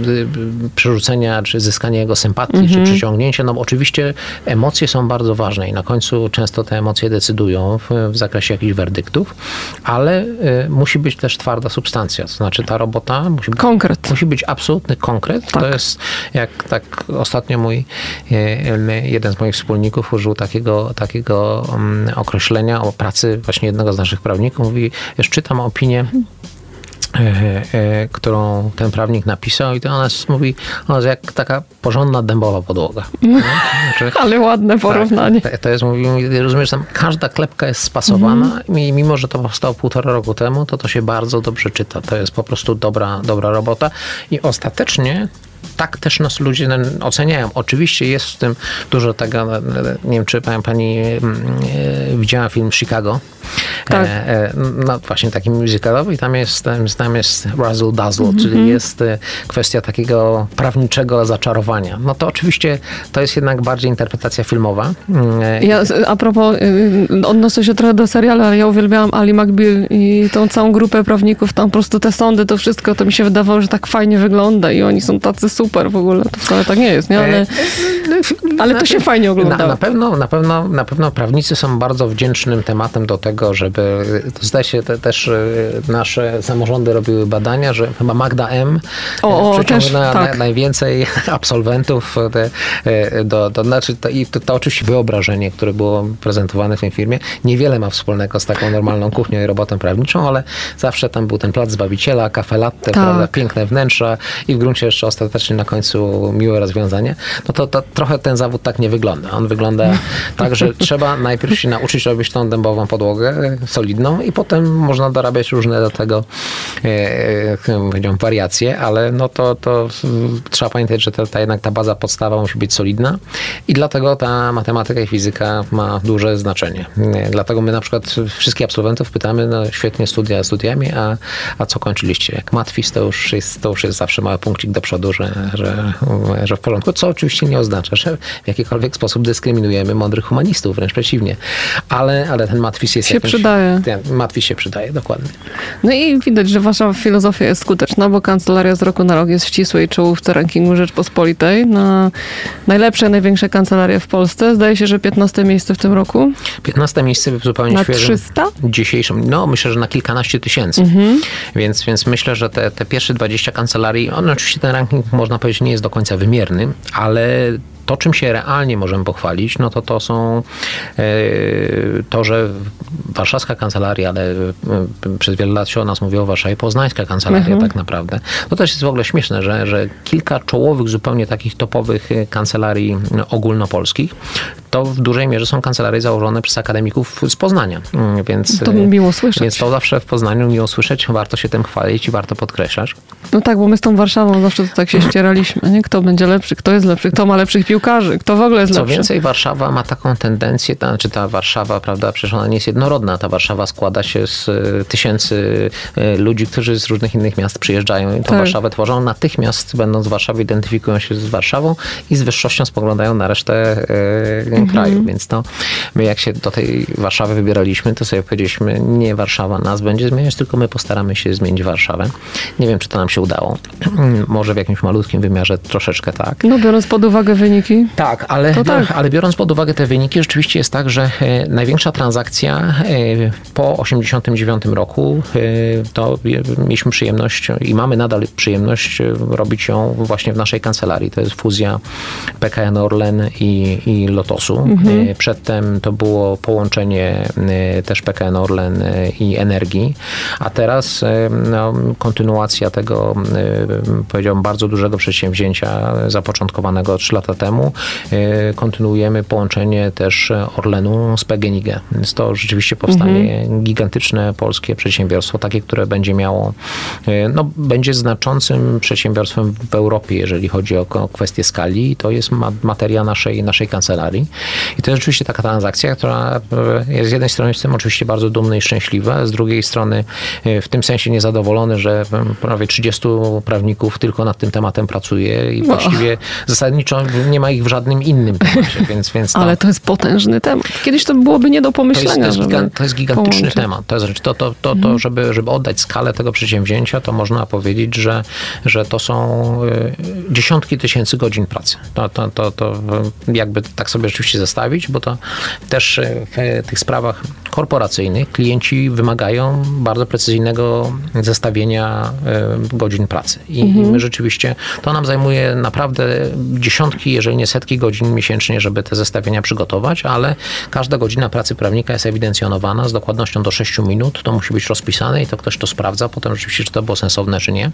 przerzucenia, czy zyskania jego sympatii, mhm. czy przyciągnięcia. No oczywiście emocje są bardzo ważne i na końcu często te emocje decydują w, w zakresie jakichś werdyktów, ale y, musi być też twarda substancja. To znaczy ta robota musi być, konkret. Musi być absolutny konkret. Tak. To jest jak tak ostatnio mój y, jeden z moich wspólników użył takiego, takiego um, określenia o pracy właśnie jednego z naszych prawników. Mówi, już czytam opinię E, e, którą ten prawnik napisał i to ona mówi, ona jest jak taka porządna dębowa podłoga. [LAUGHS] Znaczy, Ale ładne tak, porównanie. Tak, to jest, mówi, rozumiesz, tam każda klepka jest spasowana mhm. i mimo, że to powstało półtora roku temu, to to się bardzo dobrze czyta. To jest po prostu dobra, dobra robota i ostatecznie tak też nas ludzie oceniają. Oczywiście jest w tym dużo tego, no, nie wiem, czy pani mm, e, widziała film Chicago. Tak. No właśnie taki musicalowy i tam jest, tam jest razzle dazzle, mm -hmm. czyli jest kwestia takiego prawniczego zaczarowania. No to oczywiście to jest jednak bardziej interpretacja filmowa. Ja a propos, odnoszę się trochę do serialu, ale ja uwielbiałam Ali McBeal i tą całą grupę prawników, tam po prostu te sądy, to wszystko, to mi się wydawało, że tak fajnie wygląda i oni są tacy super w ogóle. To wcale tak nie jest, nie? Ale, ale to się fajnie ogląda. Na, na, pewno, na, pewno, na pewno prawnicy są bardzo wdzięcznym tematem do tego, żeby, zdaje się te, też e, nasze samorządy robiły badania, że chyba Magda M. O, o też, tak. na, najwięcej [LAUGHS] absolwentów te, e, do, do znaczy to, i to, to oczywiście wyobrażenie, które było prezentowane w tej firmie, niewiele ma wspólnego z taką normalną kuchnią i robotą prawniczą, ale zawsze tam był ten plac Zbawiciela, kafe latte, tak. prawda, piękne wnętrza i w gruncie jeszcze ostatecznie na końcu miłe rozwiązanie, no to, to trochę ten zawód tak nie wygląda. On wygląda [LAUGHS] tak, że trzeba najpierw się nauczyć robić tą dębową podłogę solidną i potem można dorabiać różne do tego e, e wariacje, ale no to, to trzeba pamiętać, że ta, ta jednak ta baza podstawa musi być solidna i dlatego ta matematyka i fizyka ma duże znaczenie. Dlatego my na przykład wszystkich absolwentów pytamy, no świetnie studia studiami, a, a co kończyliście? Jak matwis, to już jest, to już jest zawsze mały punkcik do przodu, że, że, że w porządku, co oczywiście nie oznacza, że w jakikolwiek sposób dyskryminujemy mądrych humanistów, wręcz przeciwnie. Ale, ale ten matwis jest się jakimś, przydaje. Ten matwis się przydaje, dokładnie. No i widać, że wasza filozofia jest skuteczna, bo kancelaria z roku na rok jest w ścisłej czołówce rankingu Rzeczpospolitej na najlepsze, największe kancelarie w Polsce. Zdaje się, że 15 miejsce w tym roku. 15 miejsce w zupełnie na świeżym. 300? Dzisiejszym. No, myślę, że na kilkanaście tysięcy. Mhm. Więc, więc myślę, że te, te pierwsze 20 kancelarii, on oczywiście ten ranking można powiedzieć nie jest do końca wymierny, ale to, czym się realnie możemy pochwalić, no to to są e, to, że warszawska kancelaria, ale e, przez wiele lat się o nas mówiło Warszawie, poznańska kancelaria mhm. tak naprawdę. To też jest w ogóle śmieszne, że, że kilka czołowych, zupełnie takich topowych kancelarii ogólnopolskich, to w dużej mierze są kancelarie założone przez akademików z Poznania. Mm, więc, to miło słyszeć. Więc to zawsze w Poznaniu miło słyszeć, warto się tym chwalić i warto podkreślać. No tak, bo my z tą Warszawą zawsze to tak się ścieraliśmy, nie? Kto będzie lepszy, kto jest lepszy, kto ma lepszych piłkarzy piłkarzy. Kto w ogóle jest Co lepszy? więcej, Warszawa ma taką tendencję, ta, znaczy ta Warszawa, prawda, przecież ona nie jest jednorodna. Ta Warszawa składa się z e, tysięcy e, ludzi, którzy z różnych innych miast przyjeżdżają i tą tak. Warszawę tworzą. Natychmiast będąc w Warszawie identyfikują się z Warszawą i z wyższością spoglądają na resztę e, mhm. kraju. Więc to my jak się do tej Warszawy wybieraliśmy, to sobie powiedzieliśmy, nie Warszawa nas będzie zmieniać, tylko my postaramy się zmienić Warszawę. Nie wiem, czy to nam się udało. [CLEARS THROAT] Może w jakimś malutkim wymiarze troszeczkę tak. No biorąc pod uwagę wyniki tak, ale, tak. ale biorąc pod uwagę te wyniki, rzeczywiście jest tak, że e, największa transakcja e, po 89 roku e, to mieliśmy przyjemność i mamy nadal przyjemność robić ją właśnie w naszej kancelarii. To jest fuzja PKN Orlen i, i Lotosu. Mhm. Przedtem to było połączenie też PKN Orlen i Energii, a teraz no, kontynuacja tego, powiedziałbym, bardzo dużego przedsięwzięcia zapoczątkowanego 3 lata temu, E, kontynuujemy połączenie też Orlenu z PGNiG. Więc to rzeczywiście powstanie mhm. gigantyczne polskie przedsiębiorstwo, takie, które będzie miało, e, no, będzie znaczącym przedsiębiorstwem w Europie, jeżeli chodzi o, o kwestię skali. To jest ma materia naszej, naszej kancelarii. I to jest rzeczywiście taka transakcja, która e, jest z jednej strony jestem oczywiście bardzo dumny i szczęśliwy, z drugiej strony w tym sensie niezadowolony, że prawie 30 prawników tylko nad tym tematem pracuje i właściwie zasadniczo nie ma ich w żadnym innym temacie, [LAUGHS] więc, więc to, Ale to jest potężny temat. Kiedyś to byłoby nie do pomyślenia. To jest, to jest, to jest gigantyczny połączyć. temat. To, jest, to, to, to, to żeby, żeby oddać skalę tego przedsięwzięcia, to można powiedzieć, że, że to są y, dziesiątki tysięcy godzin pracy. To, to, to, to jakby tak sobie rzeczywiście zestawić, bo to też w tych sprawach korporacyjnych klienci wymagają bardzo precyzyjnego zestawienia y, godzin pracy. I mhm. my rzeczywiście, to nam zajmuje naprawdę dziesiątki, jeżeli nie setki godzin miesięcznie, żeby te zestawienia przygotować, ale każda godzina pracy prawnika jest ewidencjonowana z dokładnością do 6 minut. To musi być rozpisane i to ktoś to sprawdza potem rzeczywiście, czy to było sensowne, czy nie.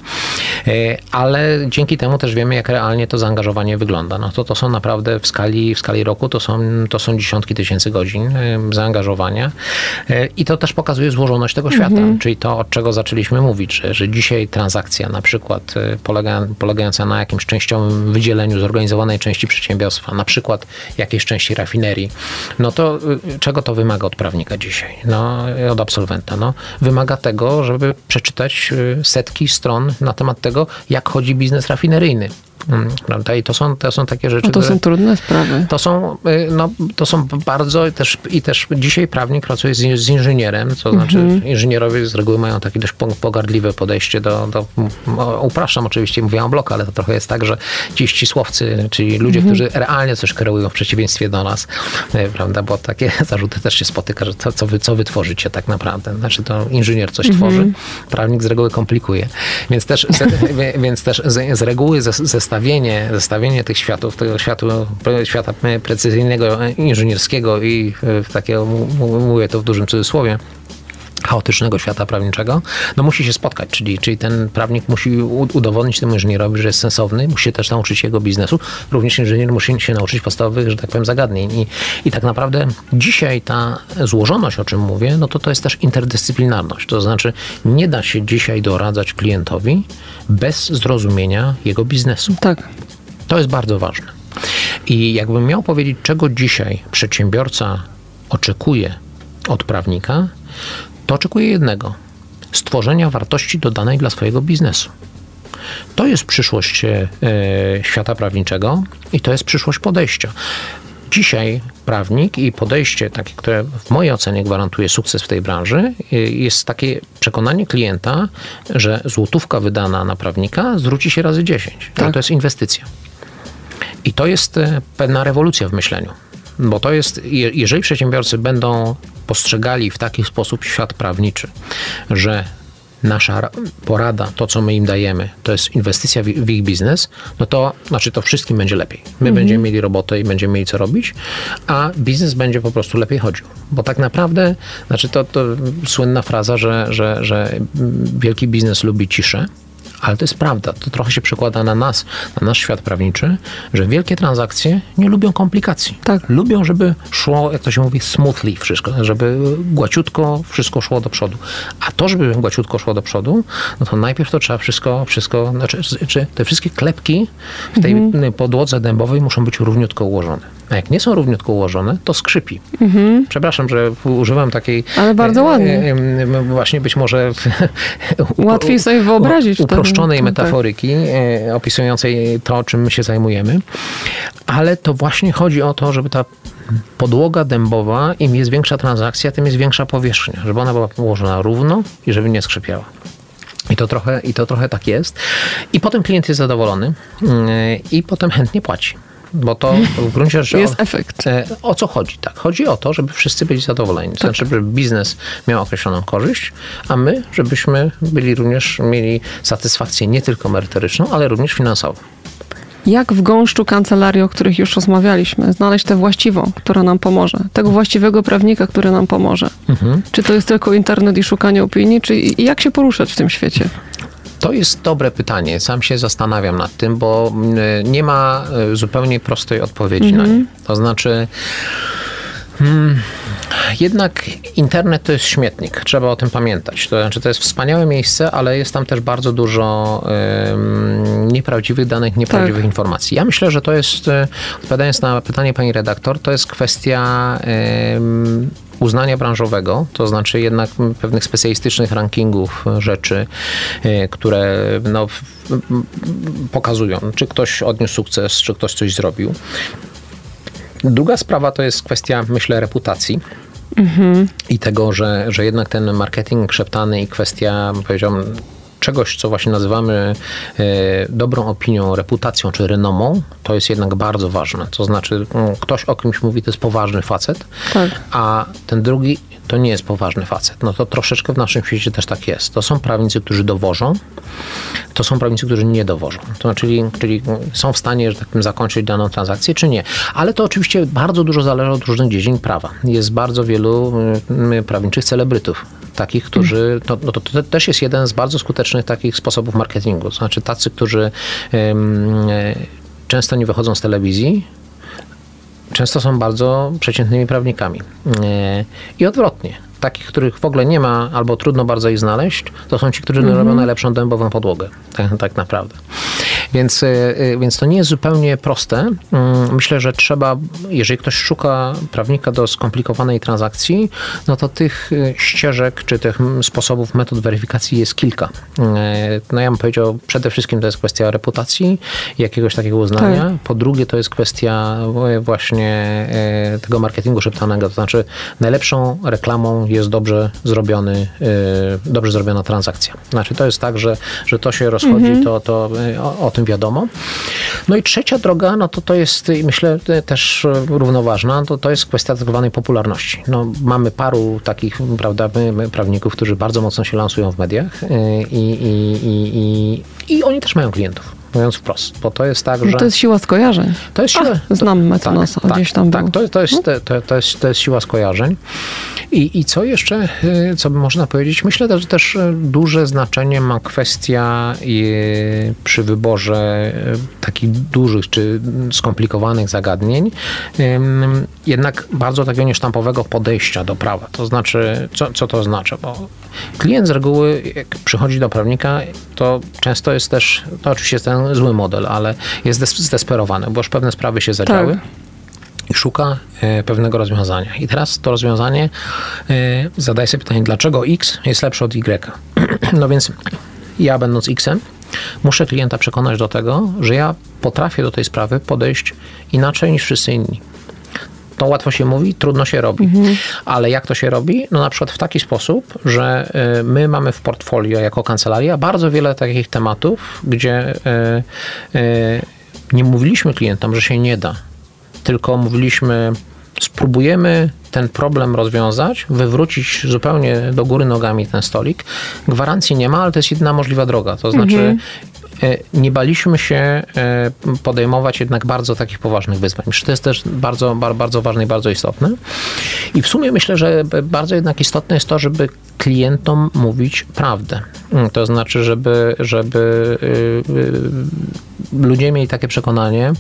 E, ale dzięki temu też wiemy, jak realnie to zaangażowanie wygląda. No to to są naprawdę w skali, w skali roku, to są, to są dziesiątki tysięcy godzin zaangażowania i to też pokazuje złożoność tego świata, mhm. czyli to, od czego zaczęliśmy mówić, że, że dzisiaj transakcja na przykład polega, polegająca na jakimś częściowym wydzieleniu zorganizowanej części przedsiębiorstwa, na przykład jakiejś części rafinerii, no to czego to wymaga od prawnika dzisiaj? No, od absolwenta. No, wymaga tego, żeby przeczytać setki stron na temat tego, jak chodzi biznes rafineryjny. Mm, prawda? I to są, to są takie rzeczy. No to są trudne sprawy. To są, y, no, to są bardzo też, i też dzisiaj prawnik pracuje z, z inżynierem, to znaczy mhm. inżynierowie z reguły mają takie dość pogardliwe podejście do, do upraszczam oczywiście, mówię o bloku, ale to trochę jest tak, że ci ścisłowcy, czyli ludzie, mhm. którzy realnie coś kreują w przeciwieństwie do nas, y, prawda, bo takie [LAUGHS] zarzuty też się spotyka, że to, co wy, co wy tworzycie tak naprawdę. Znaczy to inżynier coś mhm. tworzy, prawnik z reguły komplikuje. Więc też, [LAUGHS] więc też z, z reguły ze, ze zestawienie, zestawienie tych światów, tego światu, świata precyzyjnego, inżynierskiego i e, takiego, mówię to w dużym cudzysłowie, chaotycznego świata prawniczego, no musi się spotkać, czyli, czyli ten prawnik musi udowodnić temu inżynierowi, że jest sensowny, musi się też nauczyć jego biznesu, również inżynier musi się nauczyć podstawowych, że tak powiem, zagadnień i, i tak naprawdę dzisiaj ta złożoność, o czym mówię, no to to jest też interdyscyplinarność, to znaczy nie da się dzisiaj doradzać klientowi bez zrozumienia jego biznesu. Tak. To jest bardzo ważne. I jakbym miał powiedzieć, czego dzisiaj przedsiębiorca oczekuje od prawnika, to oczekuje jednego: stworzenia wartości dodanej dla swojego biznesu. To jest przyszłość e, świata prawniczego i to jest przyszłość podejścia. Dzisiaj prawnik i podejście, takie, które w mojej ocenie gwarantuje sukces w tej branży, e, jest takie przekonanie klienta, że złotówka wydana na prawnika zwróci się razy 10. Tak. To jest inwestycja. I to jest e, pewna rewolucja w myśleniu. Bo to jest, jeżeli przedsiębiorcy będą postrzegali w taki sposób świat prawniczy, że nasza porada, to co my im dajemy, to jest inwestycja w, w ich biznes, no to znaczy to wszystkim będzie lepiej. My mhm. będziemy mieli robotę i będziemy mieli co robić, a biznes będzie po prostu lepiej chodził. Bo tak naprawdę, znaczy to, to słynna fraza, że, że, że wielki biznes lubi ciszę, ale to jest prawda. To trochę się przekłada na nas, na nasz świat prawniczy, że wielkie transakcje nie lubią komplikacji. Tak. Lubią, żeby szło, jak to się mówi, smoothly wszystko, żeby głaciutko wszystko szło do przodu. A to, żeby głaciutko szło do przodu, no to najpierw to trzeba wszystko, wszystko, znaczy, czy te wszystkie klepki w tej mhm. podłodze dębowej muszą być równiutko ułożone. A jak nie są równiutko ułożone, to skrzypi. Mhm. Przepraszam, że używam takiej. Ale bardzo e, ładnie. E, e, właśnie być może. [LAUGHS] Łatwiej sobie wyobrazić. Uproszczonej ten, metaforyki tak. opisującej to, czym my się zajmujemy. Ale to właśnie chodzi o to, żeby ta podłoga dębowa, im jest większa transakcja, tym jest większa powierzchnia. Żeby ona była położona równo i żeby nie skrzypiała. I to, trochę, I to trochę tak jest. I potem klient jest zadowolony i potem chętnie płaci. Bo to w gruncie rzeczy. Jest o, efekt. O co chodzi? Tak, chodzi o to, żeby wszyscy byli zadowoleni. Tak. znaczy, żeby biznes miał określoną korzyść, a my, żebyśmy byli również mieli satysfakcję nie tylko merytoryczną, ale również finansową. Jak w gąszczu kancelarii, o których już rozmawialiśmy, znaleźć tę właściwą, która nam pomoże, tego właściwego prawnika, który nam pomoże? Mhm. Czy to jest tylko internet i szukanie opinii, czy jak się poruszać w tym świecie? To jest dobre pytanie. Sam się zastanawiam nad tym, bo mm, nie ma e, zupełnie prostej odpowiedzi mm -hmm. na nie. Mhm. To znaczy. Hmm, jednak internet to jest śmietnik, trzeba o tym pamiętać. To znaczy, to jest wspaniałe miejsce, ale jest tam też bardzo dużo nieprawdziwych danych, nieprawdziwych tak. informacji. Ja myślę, że to jest, e, odpowiadając na pytanie pani redaktor, to jest kwestia uznania branżowego, to znaczy jednak pewnych specjalistycznych rankingów rzeczy, e, które no, pokazują, czy ktoś odniósł sukces, czy ktoś coś zrobił. Druga sprawa to jest kwestia, myślę, reputacji. Mhm. I tego, że, że jednak ten marketing szeptany i kwestia, powiedziałbym, czegoś, co właśnie nazywamy e, dobrą opinią, reputacją czy renomą, to jest jednak bardzo ważne. To znaczy, mm, ktoś o kimś mówi, to jest poważny facet, tak. a ten drugi to nie jest poważny facet. No to troszeczkę w naszym świecie też tak jest. To są prawnicy, którzy dowożą, to są prawnicy, którzy nie dowożą. To znaczy, czyli, czyli są w stanie, że tak powiem, zakończyć daną transakcję, czy nie. Ale to oczywiście bardzo dużo zależy od różnych dziedzin prawa. Jest bardzo wielu mm, prawniczych celebrytów, takich, którzy, to, no to, to też jest jeden z bardzo skutecznych takich sposobów marketingu. To znaczy tacy, którzy um, często nie wychodzą z telewizji, często są bardzo przeciętnymi prawnikami. I odwrotnie takich, których w ogóle nie ma albo trudno bardzo ich znaleźć, to są ci, którzy mm -hmm. robią najlepszą dębową podłogę. Tak, tak naprawdę. Więc, e, e, więc to nie jest zupełnie proste. Mm, myślę, że trzeba, jeżeli ktoś szuka prawnika do skomplikowanej transakcji, no to tych e, ścieżek czy tych sposobów, metod weryfikacji jest kilka. No ja bym powiedział, przede wszystkim to jest kwestia reputacji, jakiegoś takiego uznania. Tak. Po drugie to jest kwestia właśnie tego marketingu szeptanego, to znaczy najlepszą reklamą jest dobrze zrobiony, dobrze zrobiona transakcja. Znaczy to jest tak, że, że to się rozchodzi, mhm. to, to o, o tym wiadomo. No i trzecia droga, no to to jest, myślę, też równoważna, to, to jest kwestia tak zwanej popularności. No, mamy paru takich, prawda, prawników, którzy bardzo mocno się lansują w mediach y, i, i, i, i, i oni też mają klientów mówiąc wprost, bo to jest tak, no że... To jest siła skojarzeń. To jest siła... A, znam mecenas, tak, gdzieś tam Tak, to, to, jest, no. to, to, jest, to jest siła skojarzeń. I, I co jeszcze, y, co by można powiedzieć? Myślę, że też y, duże znaczenie ma kwestia y, przy wyborze takich dużych czy skomplikowanych zagadnień, jednak bardzo takiego niesztampowego podejścia do prawa. To znaczy, co, co to oznacza? Bo klient z reguły, jak przychodzi do prawnika, to często jest też, to oczywiście jest ten zły model, ale jest zdesperowany, bo już pewne sprawy się zadziały. Tak i szuka e, pewnego rozwiązania. I teraz to rozwiązanie e, zadaje sobie pytanie, dlaczego X jest lepsze od Y. [CLEARS THROAT] No więc ja będąc Xem, muszę klienta przekonać do tego, że ja potrafię do tej sprawy podejść inaczej niż wszyscy inni. To łatwo się mówi, trudno się robi. Mhm. Ale jak to się robi? No na przykład w taki sposób, że e, my mamy w portfolio jako kancelaria bardzo wiele takich tematów, gdzie nie mówiliśmy klientom, że się nie da tylko mówiliśmy, spróbujemy ten problem rozwiązać, wywrócić zupełnie do góry nogami ten stolik. Gwarancji nie ma, ale to jest jedyna możliwa droga. To znaczy, mhm. E, nie baliśmy się e, podejmować jednak bardzo takich poważnych wyzwań. To jest też bardzo, bardzo ważne i bardzo istotne. I w sumie myślę, że bardzo jednak istotne jest to, żeby klientom mówić prawdę. Mm, to znaczy, żeby, żeby y, y, ludzie mieli takie przekonanie,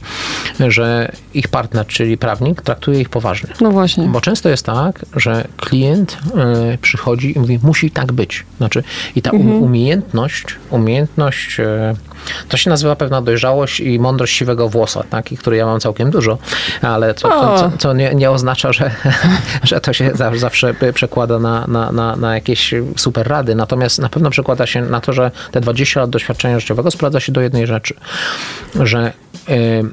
że ich partner, czyli prawnik, traktuje ich poważnie. No właśnie. Bo często jest tak, że klient y, przychodzi i mówi, musi tak być. Znaczy, i ta um, mhm. umiejętność, umiejętność to się nazywa pewna dojrzałość i mądrość siwego włosa, taki, który ja mam całkiem dużo, ale co, co, co nie, nie, oznacza, że, [LAUGHS] że to się zawsze przekłada na, na, na, na jakieś super rady. Natomiast na pewno przekłada się na to, że te 20 lat doświadczenia życiowego sprowadza się do jednej rzeczy, że y,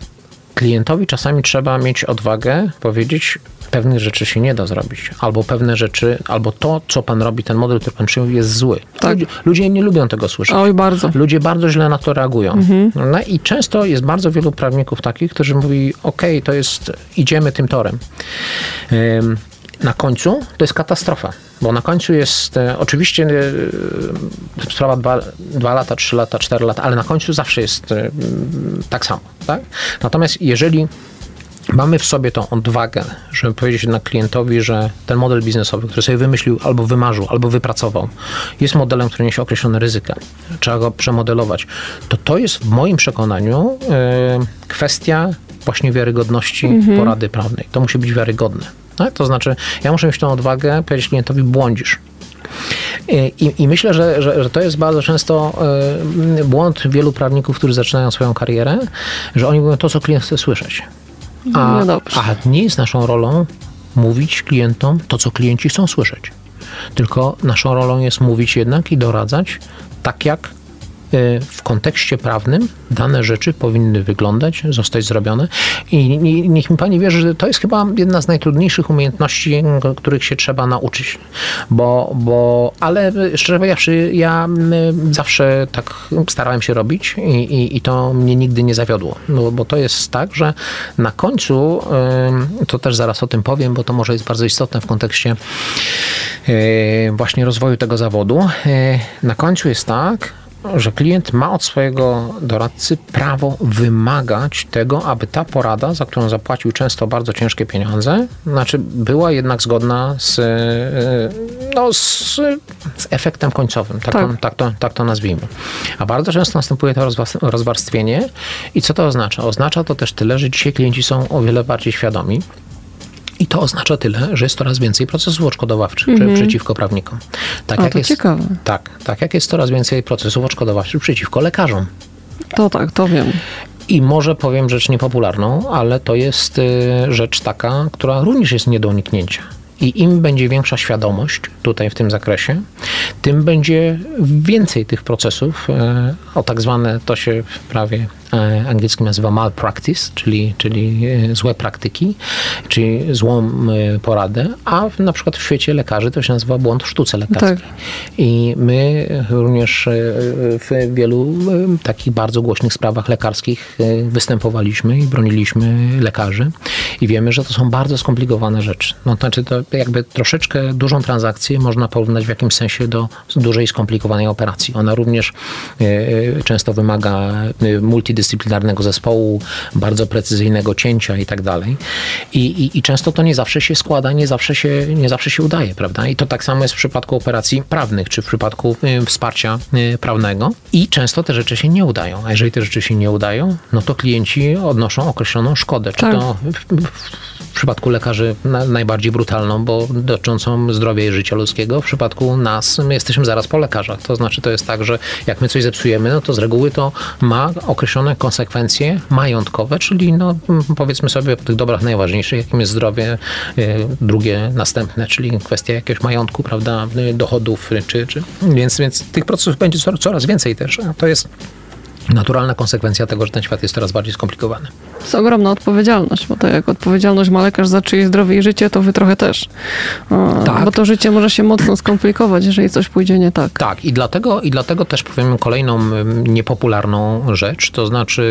klientowi czasami trzeba mieć odwagę powiedzieć, pewnych rzeczy się nie da zrobić. Albo pewne rzeczy, albo to, co pan robi, ten model, który pan przyjął, jest zły. Tak. Ludzie, ludzie nie lubią tego słyszeć. Oj, bardzo. Ludzie bardzo źle na to reagują. Mhm. No i często jest bardzo wielu prawników takich, którzy mówi, ok, to jest, idziemy tym torem. Na końcu to jest katastrofa, bo na końcu jest e, oczywiście e, sprawa dwa, dwa lata, trzy lata, cztery lata, ale na końcu zawsze jest e, tak samo. Tak? Natomiast jeżeli mamy w sobie tą odwagę, żeby powiedzieć jednak klientowi, że ten model biznesowy, który sobie wymyślił, albo wymarzył, albo wypracował, jest modelem, który niesie określone ryzyka, trzeba go przemodelować, to to jest w moim przekonaniu kwestia właśnie wiarygodności mhm. porady prawnej. To musi być wiarygodne. Tak? To znaczy, ja muszę mieć tą odwagę, powiedzieć klientowi, błądzisz. I, I, myślę, że, że, że, to jest bardzo często y, błąd wielu prawników, którzy zaczynają swoją karierę, że oni mówią to, co klient chce słyszeć. A, no a nie jest naszą rolą mówić klientom to, co klienci chcą słyszeć. Tylko naszą rolą jest mówić jednak i doradzać tak, jak w kontekście prawnym dane rzeczy powinny wyglądać, zostać zrobione. I niech mi pani wierzy, że to jest chyba jedna z najtrudniejszych umiejętności, których się trzeba nauczyć. Bo, bo ale szczerze powiedziawszy, ja zawsze tak starałem się robić i, i, i to mnie nigdy nie zawiodło. No, bo to jest tak, że na końcu, to też zaraz o tym powiem, bo to może jest bardzo istotne w kontekście y, właśnie rozwoju tego zawodu. Y, na końcu jest tak, że klient ma od swojego doradcy prawo wymagać tego, aby ta porada, za którą zapłacił często bardzo ciężkie pieniądze, znaczy była jednak zgodna z, e, no, z, z efektem końcowym, tak, Tak. To, tak, to, tak to nazwijmy. A bardzo często następuje to rozwarstwienie i co to oznacza? Oznacza to też tyle, że dzisiaj klienci są o wiele bardziej świadomi, i to oznacza tyle, że jest coraz więcej procesów odszkodowawczych prze- przeciwko prawnikom. Tak. A, to jest, ciekawe. Tak, tak jak jest coraz więcej procesów odszkodowawczych przeciwko lekarzom. To tak, to wiem. I może powiem rzecz niepopularną, ale to jest y, rzecz taka, która również jest nie do uniknięcia. I im będzie większa świadomość tutaj w tym zakresie, tym będzie więcej tych procesów e, o tak zwane, to się w prawie e, angielskim nazywa malpractice, czyli, czyli e, złe praktyki, czyli złą poradę, a na przykład w świecie lekarzy to się nazywa błąd w sztuce lekarskiej. Tak. I my również w wielu takich bardzo głośnych sprawach lekarskich występowaliśmy i broniliśmy lekarzy i wiemy, że to są bardzo skomplikowane rzeczy. No, to znaczy to jakby troszeczkę dużą transakcję można porównać w jakimś sensie do dużej skomplikowanej operacji. Ona również e, e, często wymaga e, multidyscyplinarnego zespołu, bardzo precyzyjnego cięcia i tak dalej. I, i, często to nie zawsze się składa, nie zawsze się, nie zawsze się udaje, prawda? I to tak samo jest w przypadku operacji prawnych, czy w przypadku wsparcia prawnego. I często te rzeczy się nie udają. A jeżeli te rzeczy się nie udają, no to klienci odnoszą określoną szkodę. Czy Tak. to w, przypadku lekarzy na, najbardziej brutalną, bo dotyczącą zdrowia i życia ludzkiego. W przypadku nas my jesteśmy zaraz po lekarzach. To znaczy to jest tak, że jak my coś zepsujemy, no to z reguły to ma określone konsekwencje majątkowe, czyli no powiedzmy sobie o tych dobrach najważniejszych, jakim jest zdrowie, y, drugie następne, czyli kwestia jakiegoś majątku, prawda, y, dochodów, czy, czy więc, więc tych procesów będzie cor- coraz więcej też. To jest naturalna konsekwencja tego, że ten świat jest coraz bardziej skomplikowany. To jest ogromna odpowiedzialność, bo tak jak odpowiedzialność ma lekarz za czyjeś zdrowie i życie, to wy trochę też. Tak. Bo to życie może się mocno skomplikować, jeżeli coś pójdzie nie tak. Tak, i dlatego, i dlatego też powiem kolejną niepopularną rzecz, to znaczy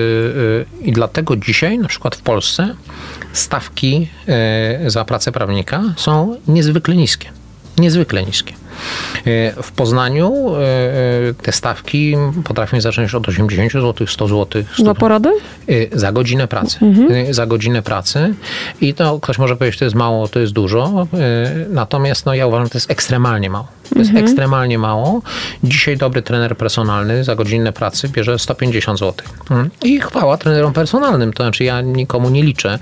y, i dlatego dzisiaj na przykład w Polsce stawki y, za pracę prawnika są niezwykle niskie. Niezwykle niskie. Y, W Poznaniu y, y, te stawki potrafią zacząć od 80 zł, 100 zł. 100 Za porady? Za godzinę pracy. Y, Za godzinę pracy. I to ktoś może powiedzieć, to jest mało, to jest dużo. Natomiast no, ja uważam, że to jest ekstremalnie mało. To jest ekstremalnie mało. Dzisiaj dobry trener personalny za godzinę pracy bierze 150 zł. Mm. I chwała trenerom personalnym, to znaczy ja nikomu nie liczę.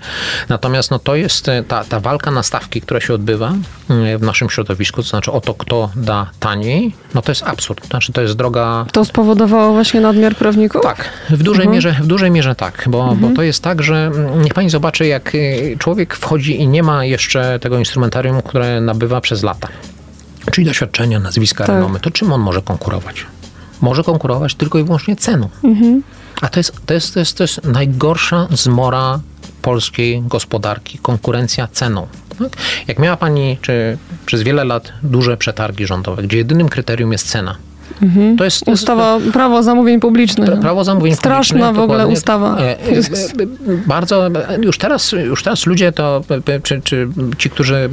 Natomiast no, to jest ta, ta walka na stawki, która się odbywa y, w naszym środowisku, to znaczy o to, kto da taniej, no to jest absurd. To znaczy to jest droga To spowodowało właśnie nadmiar prawników? tak, w dużej, mierze, w dużej mierze tak, bo, bo to jest tak, że mm, niech pani zobaczy, jak y, człowiek wchodzi i nie ma jeszcze tego instrumentarium, które nabywa przez lata. Czyli doświadczenia, nazwiska, Tak. renomy, to czym on może konkurować? Może konkurować tylko i wyłącznie ceną. A to jest, to, jest, to, jest, to jest najgorsza zmora polskiej gospodarki, konkurencja ceną. Jak miała pani czy przez wiele lat duże przetargi rządowe, gdzie jedynym kryterium jest cena, to jest, to jest, Ustawa, prawo zamówień publicznych. Pra- Prawo zamówień Straszna publicznych, w ogóle ustawa. E, e, e, Bardzo, już teraz, już teraz ludzie to, czy, czy ci, którzy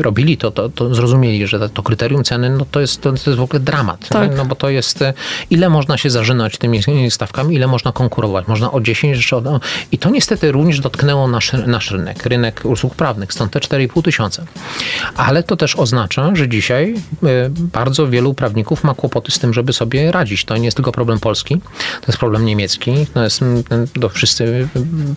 robili to, to, to zrozumieli, że to kryterium ceny, no to jest, to, to jest w ogóle dramat. Tak. No bo to jest, ile można się zażynać tymi stawkami, ile można konkurować. Można o 10 rzeczy. O, o- I to niestety również dotknęło nasz, nasz rynek, rynek usług prawnych, stąd te 4,5 tysiąca. Ale to też oznacza, że dzisiaj bardzo wielu prawników ma kłopoty z tym, żeby sobie radzić. To nie jest tylko problem polski, to jest problem niemiecki. To jest, to wszyscy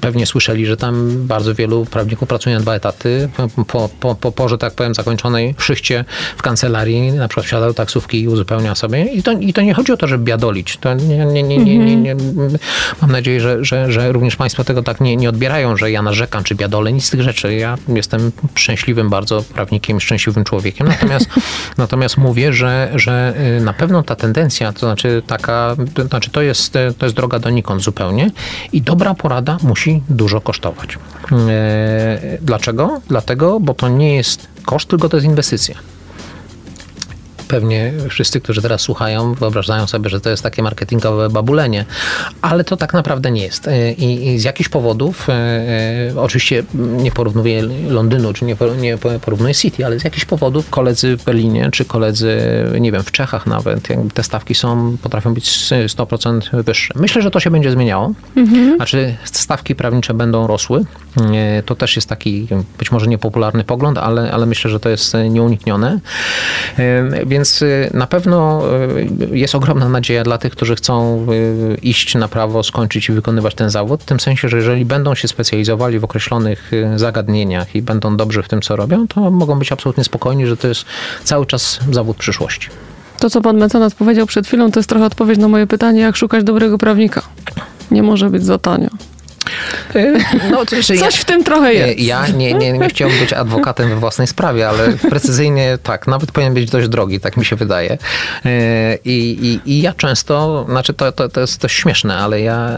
pewnie słyszeli, że tam bardzo wielu prawników pracuje na dwa etaty. Po, po, po porze, tak powiem, zakończonej szychcie w kancelarii, na przykład wsiada do taksówki i uzupełnia sobie. I to, i to nie chodzi o to, żeby biadolić. To nie, nie, nie, nie, nie, nie. Mam nadzieję, że, że, że również Państwo tego tak nie, nie odbierają, że ja narzekam czy biadolę. Nic z tych rzeczy. Ja jestem szczęśliwym bardzo prawnikiem, szczęśliwym człowiekiem. Natomiast, [LAUGHS] natomiast mówię, że, że y, na pewno ta tendencja, to znaczy taka, to znaczy to jest, to jest droga donikąd zupełnie i dobra porada musi dużo kosztować. E, Dlaczego? Dlatego, bo to nie jest koszt, tylko to jest inwestycja. Pewnie wszyscy, którzy teraz słuchają, wyobrażają sobie, że to jest takie marketingowe babulenie, ale to tak naprawdę nie jest. I, i z jakichś powodów, e, e, oczywiście nie porównuję Londynu, czy nie, nie porównuję City, ale z jakichś powodów koledzy w Berlinie, czy koledzy, nie wiem, w Czechach nawet, te stawki są, potrafią być 100% wyższe. Myślę, że to się będzie zmieniało. Mhm. Znaczy stawki prawnicze będą rosły. E, to też jest taki być może niepopularny pogląd, ale, ale myślę, że to jest nieuniknione. Więc y, na pewno jest ogromna nadzieja dla tych, którzy chcą iść na prawo, skończyć i wykonywać ten zawód. W tym sensie, że jeżeli będą się specjalizowali w określonych zagadnieniach i będą dobrzy w tym, co robią, to mogą być absolutnie spokojni, że to jest cały czas zawód przyszłości. To, co pan mecenas powiedział przed chwilą, to jest trochę odpowiedź na moje pytanie, jak szukać dobrego prawnika. Nie może być za tanio. [LAUGHS] No, Coś ja, w tym trochę jest. Ja nie, nie, nie chciałbym być adwokatem we własnej sprawie, ale precyzyjnie tak, nawet powinien być dość drogi, tak mi się wydaje. E, I, i, i ja często, znaczy to, to, to jest dość śmieszne, ale ja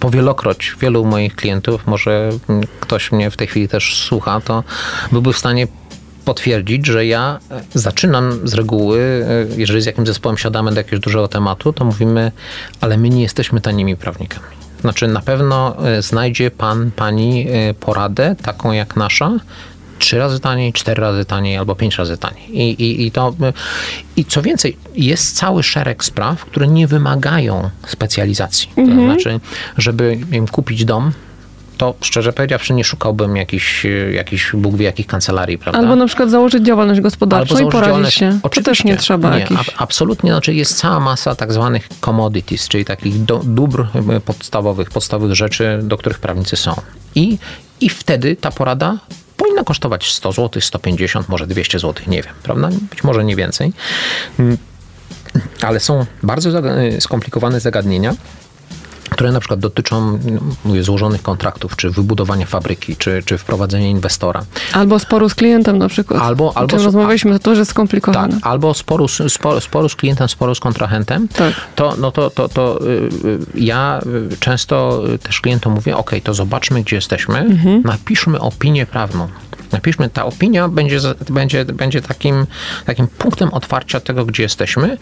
powielokroć wielu moich klientów, może ktoś mnie w tej chwili też słucha, to byłby w stanie potwierdzić, że ja zaczynam z reguły, e, jeżeli z jakimś zespołem siadamy do jakiegoś dużego tematu, to mówimy, ale my nie jesteśmy tanimi prawnikami. Znaczy na pewno e, znajdzie pan, pani e, poradę taką jak nasza, trzy razy taniej, cztery razy taniej albo pięć razy taniej. I, i, i, to, e, I co więcej, jest cały szereg spraw, które nie wymagają specjalizacji. Mhm. To znaczy, żeby wiem, kupić dom, to szczerze powiedziawszy nie szukałbym jakichś, jakichś Bóg wie jakich kancelarii, prawda? Albo na przykład założyć działalność gospodarczą Albo i poradzić się. Oczywiście, to też nie trzeba nie, jakichś... absolutnie, znaczy jest cała masa tak zwanych commodities, czyli takich do, dóbr e, podstawowych, podstawowych rzeczy, do których prawnicy są. I, I wtedy ta porada powinna kosztować 100 zł, 150, może 200 zł, nie wiem, prawda? Być może nie więcej. Mm, ale są bardzo skomplikowane zagadnienia, które na przykład dotyczą mówię, złożonych kontraktów, czy wybudowania fabryki, czy, czy wprowadzenia inwestora. Albo sporu z klientem na przykład. Albo, albo rozmawialiśmy, to jest skomplikowane. Tak, albo sporu, sporu, sporu z klientem, sporu z kontrahentem. Tak. To, no to, to, to y, y, ja często też klientom mówię, ok, to zobaczmy, gdzie jesteśmy, mhm. napiszmy opinię prawną. Napiszmy, ta opinia będzie, będzie, będzie takim, takim punktem otwarcia tego, gdzie jesteśmy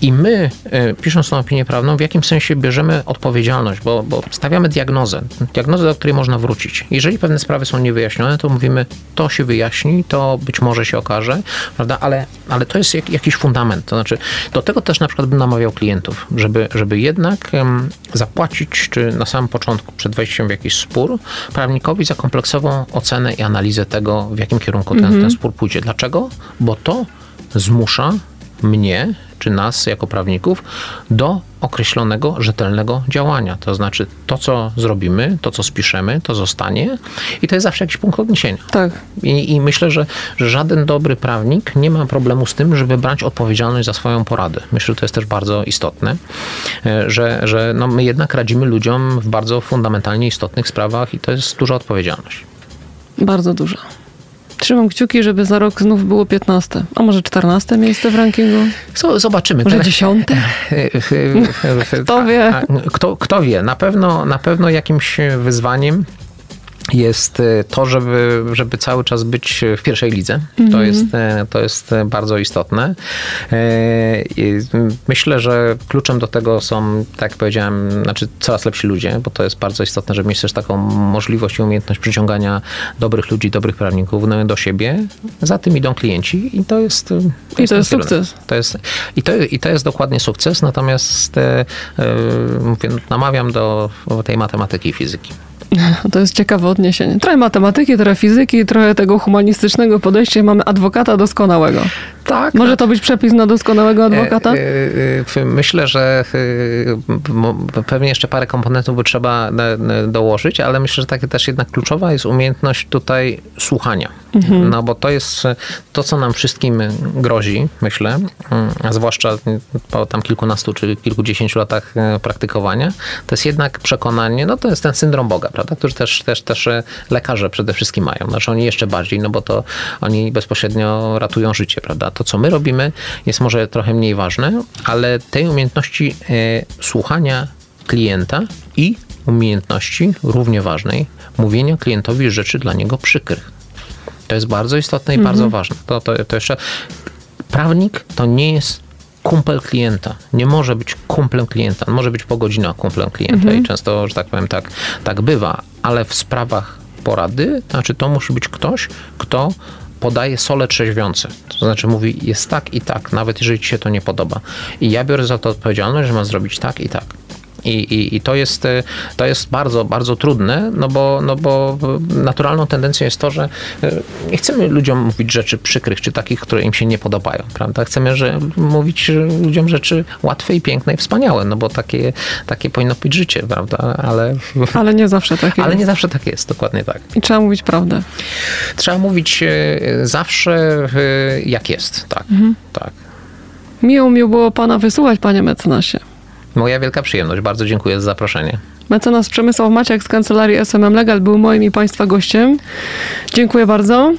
i my, e, pisząc tą opinię prawną, w jakim sensie bierzemy odpowiedzialność, bo, bo stawiamy diagnozę, diagnozę, do której można wrócić. Jeżeli pewne sprawy są niewyjaśnione, to mówimy, to się wyjaśni, to być może się okaże, prawda? Ale, ale to jest jak, jakiś fundament. To znaczy, do tego też na przykład bym namawiał klientów, żeby, żeby jednak um, zapłacić, czy na samym początku, przed wejściem w jakiś spór, prawnikowi za kompleksową ocenę i analizę tego, w jakim kierunku ten, ten mhm. spór pójdzie. Dlaczego? Bo to zmusza mnie czy nas jako prawników do określonego, rzetelnego działania. To znaczy to, co zrobimy, to, co spiszemy, to zostanie i to jest zawsze jakiś punkt odniesienia. Tak. I, i myślę, że, że żaden dobry prawnik nie ma problemu z tym, żeby brać odpowiedzialność za swoją poradę. Myślę, że to jest też bardzo istotne, e, że, że no, my jednak radzimy ludziom w bardzo fundamentalnie istotnych sprawach i to jest duża odpowiedzialność. Bardzo duża. Trzymam kciuki, żeby za rok znów było 15, a może 14 miejsce w rankingu? Zobaczymy. Może 10? [LAUGHS] kto wie? Kto, kto wie? Na pewno, na pewno jakimś wyzwaniem jest e, to, żeby, żeby cały czas być w pierwszej lidze. To, mhm. jest, e, to jest bardzo istotne. E, myślę, że kluczem do tego są, tak jak powiedziałem, znaczy coraz lepsi ludzie, bo to jest bardzo istotne, żeby mieć też taką możliwość i umiejętność przyciągania dobrych ludzi, dobrych prawników no, do siebie. Za tym idą klienci i to jest... To I jest to jest sukces. To jest, i, to, I to jest dokładnie sukces, natomiast mówię, namawiam do tej matematyki i fizyki. [LAUGHS] To jest ciekawe odniesienie. Trochę matematyki, trochę fizyki, trochę tego humanistycznego podejścia. Mamy adwokata doskonałego. Tak. Może to być przepis na doskonałego adwokata? E, e, e, myślę, że pewnie jeszcze parę komponentów by trzeba dołożyć, ale myślę, że takie też jednak kluczowa jest umiejętność tutaj słuchania. Mhm. No bo to jest to, co nam wszystkim grozi, myślę, a zwłaszcza po tam kilkunastu czy kilkudziesięciu latach praktykowania, to jest jednak przekonanie, no to jest ten syndrom Boga, prawda, który też, też, też lekarze przede wszystkim mają. Znaczy oni jeszcze bardziej, no bo to oni bezpośrednio ratują życie, prawda to, co my robimy, jest może trochę mniej ważne, ale tej umiejętności e, słuchania klienta i umiejętności równie ważnej mówienia klientowi rzeczy dla niego przykrych. To jest bardzo istotne i mhm. bardzo ważne. To, to, to jeszcze Prawnik to nie jest kumpel klienta. Nie może być kumplem klienta. Może być po godzinach kumplem klienta i często, że tak powiem, tak, tak bywa. Ale w sprawach porady, to znaczy to musi być ktoś, kto podaje sole trzeźwiące. To znaczy mówi, jest tak i tak, nawet jeżeli ci się to nie podoba. I ja biorę za to odpowiedzialność, że mam zrobić tak i tak. I, i, I to jest, e, to jest bardzo, bardzo trudne, no bo, no bo naturalną tendencją jest to, że e, nie chcemy ludziom mówić rzeczy przykrych, czy takich, które im się nie podobają, prawda? Chcemy że mówić ludziom rzeczy łatwe i piękne i wspaniałe, no bo takie, takie powinno być życie, prawda? Ale, [LAUGHS] Ale nie zawsze tak jest. ale nie zawsze tak jest, dokładnie tak. I trzeba mówić prawdę. Trzeba mówić e, zawsze jak jest, tak, tak. Miło mi było pana wysłuchać, panie mecenasie. Moja wielka przyjemność, bardzo dziękuję za zaproszenie. Mecenas Przemysław Maciak z kancelarii SMM Legal był moim i państwa gościem. Dziękuję bardzo.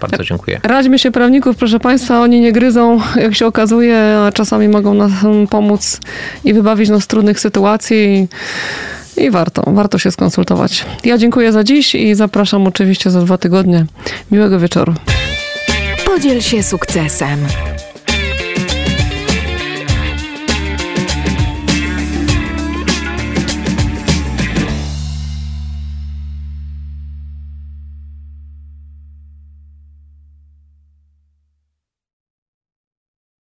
Bardzo dziękuję. Radźmy się prawników, proszę Państwa, oni nie gryzą, jak się okazuje, a czasami mogą nam pomóc i wybawić nas z trudnych sytuacji. I warto, warto się skonsultować. Ja dziękuję za dziś i zapraszam oczywiście za dwa tygodnie. Miłego wieczoru. Podziel się sukcesem.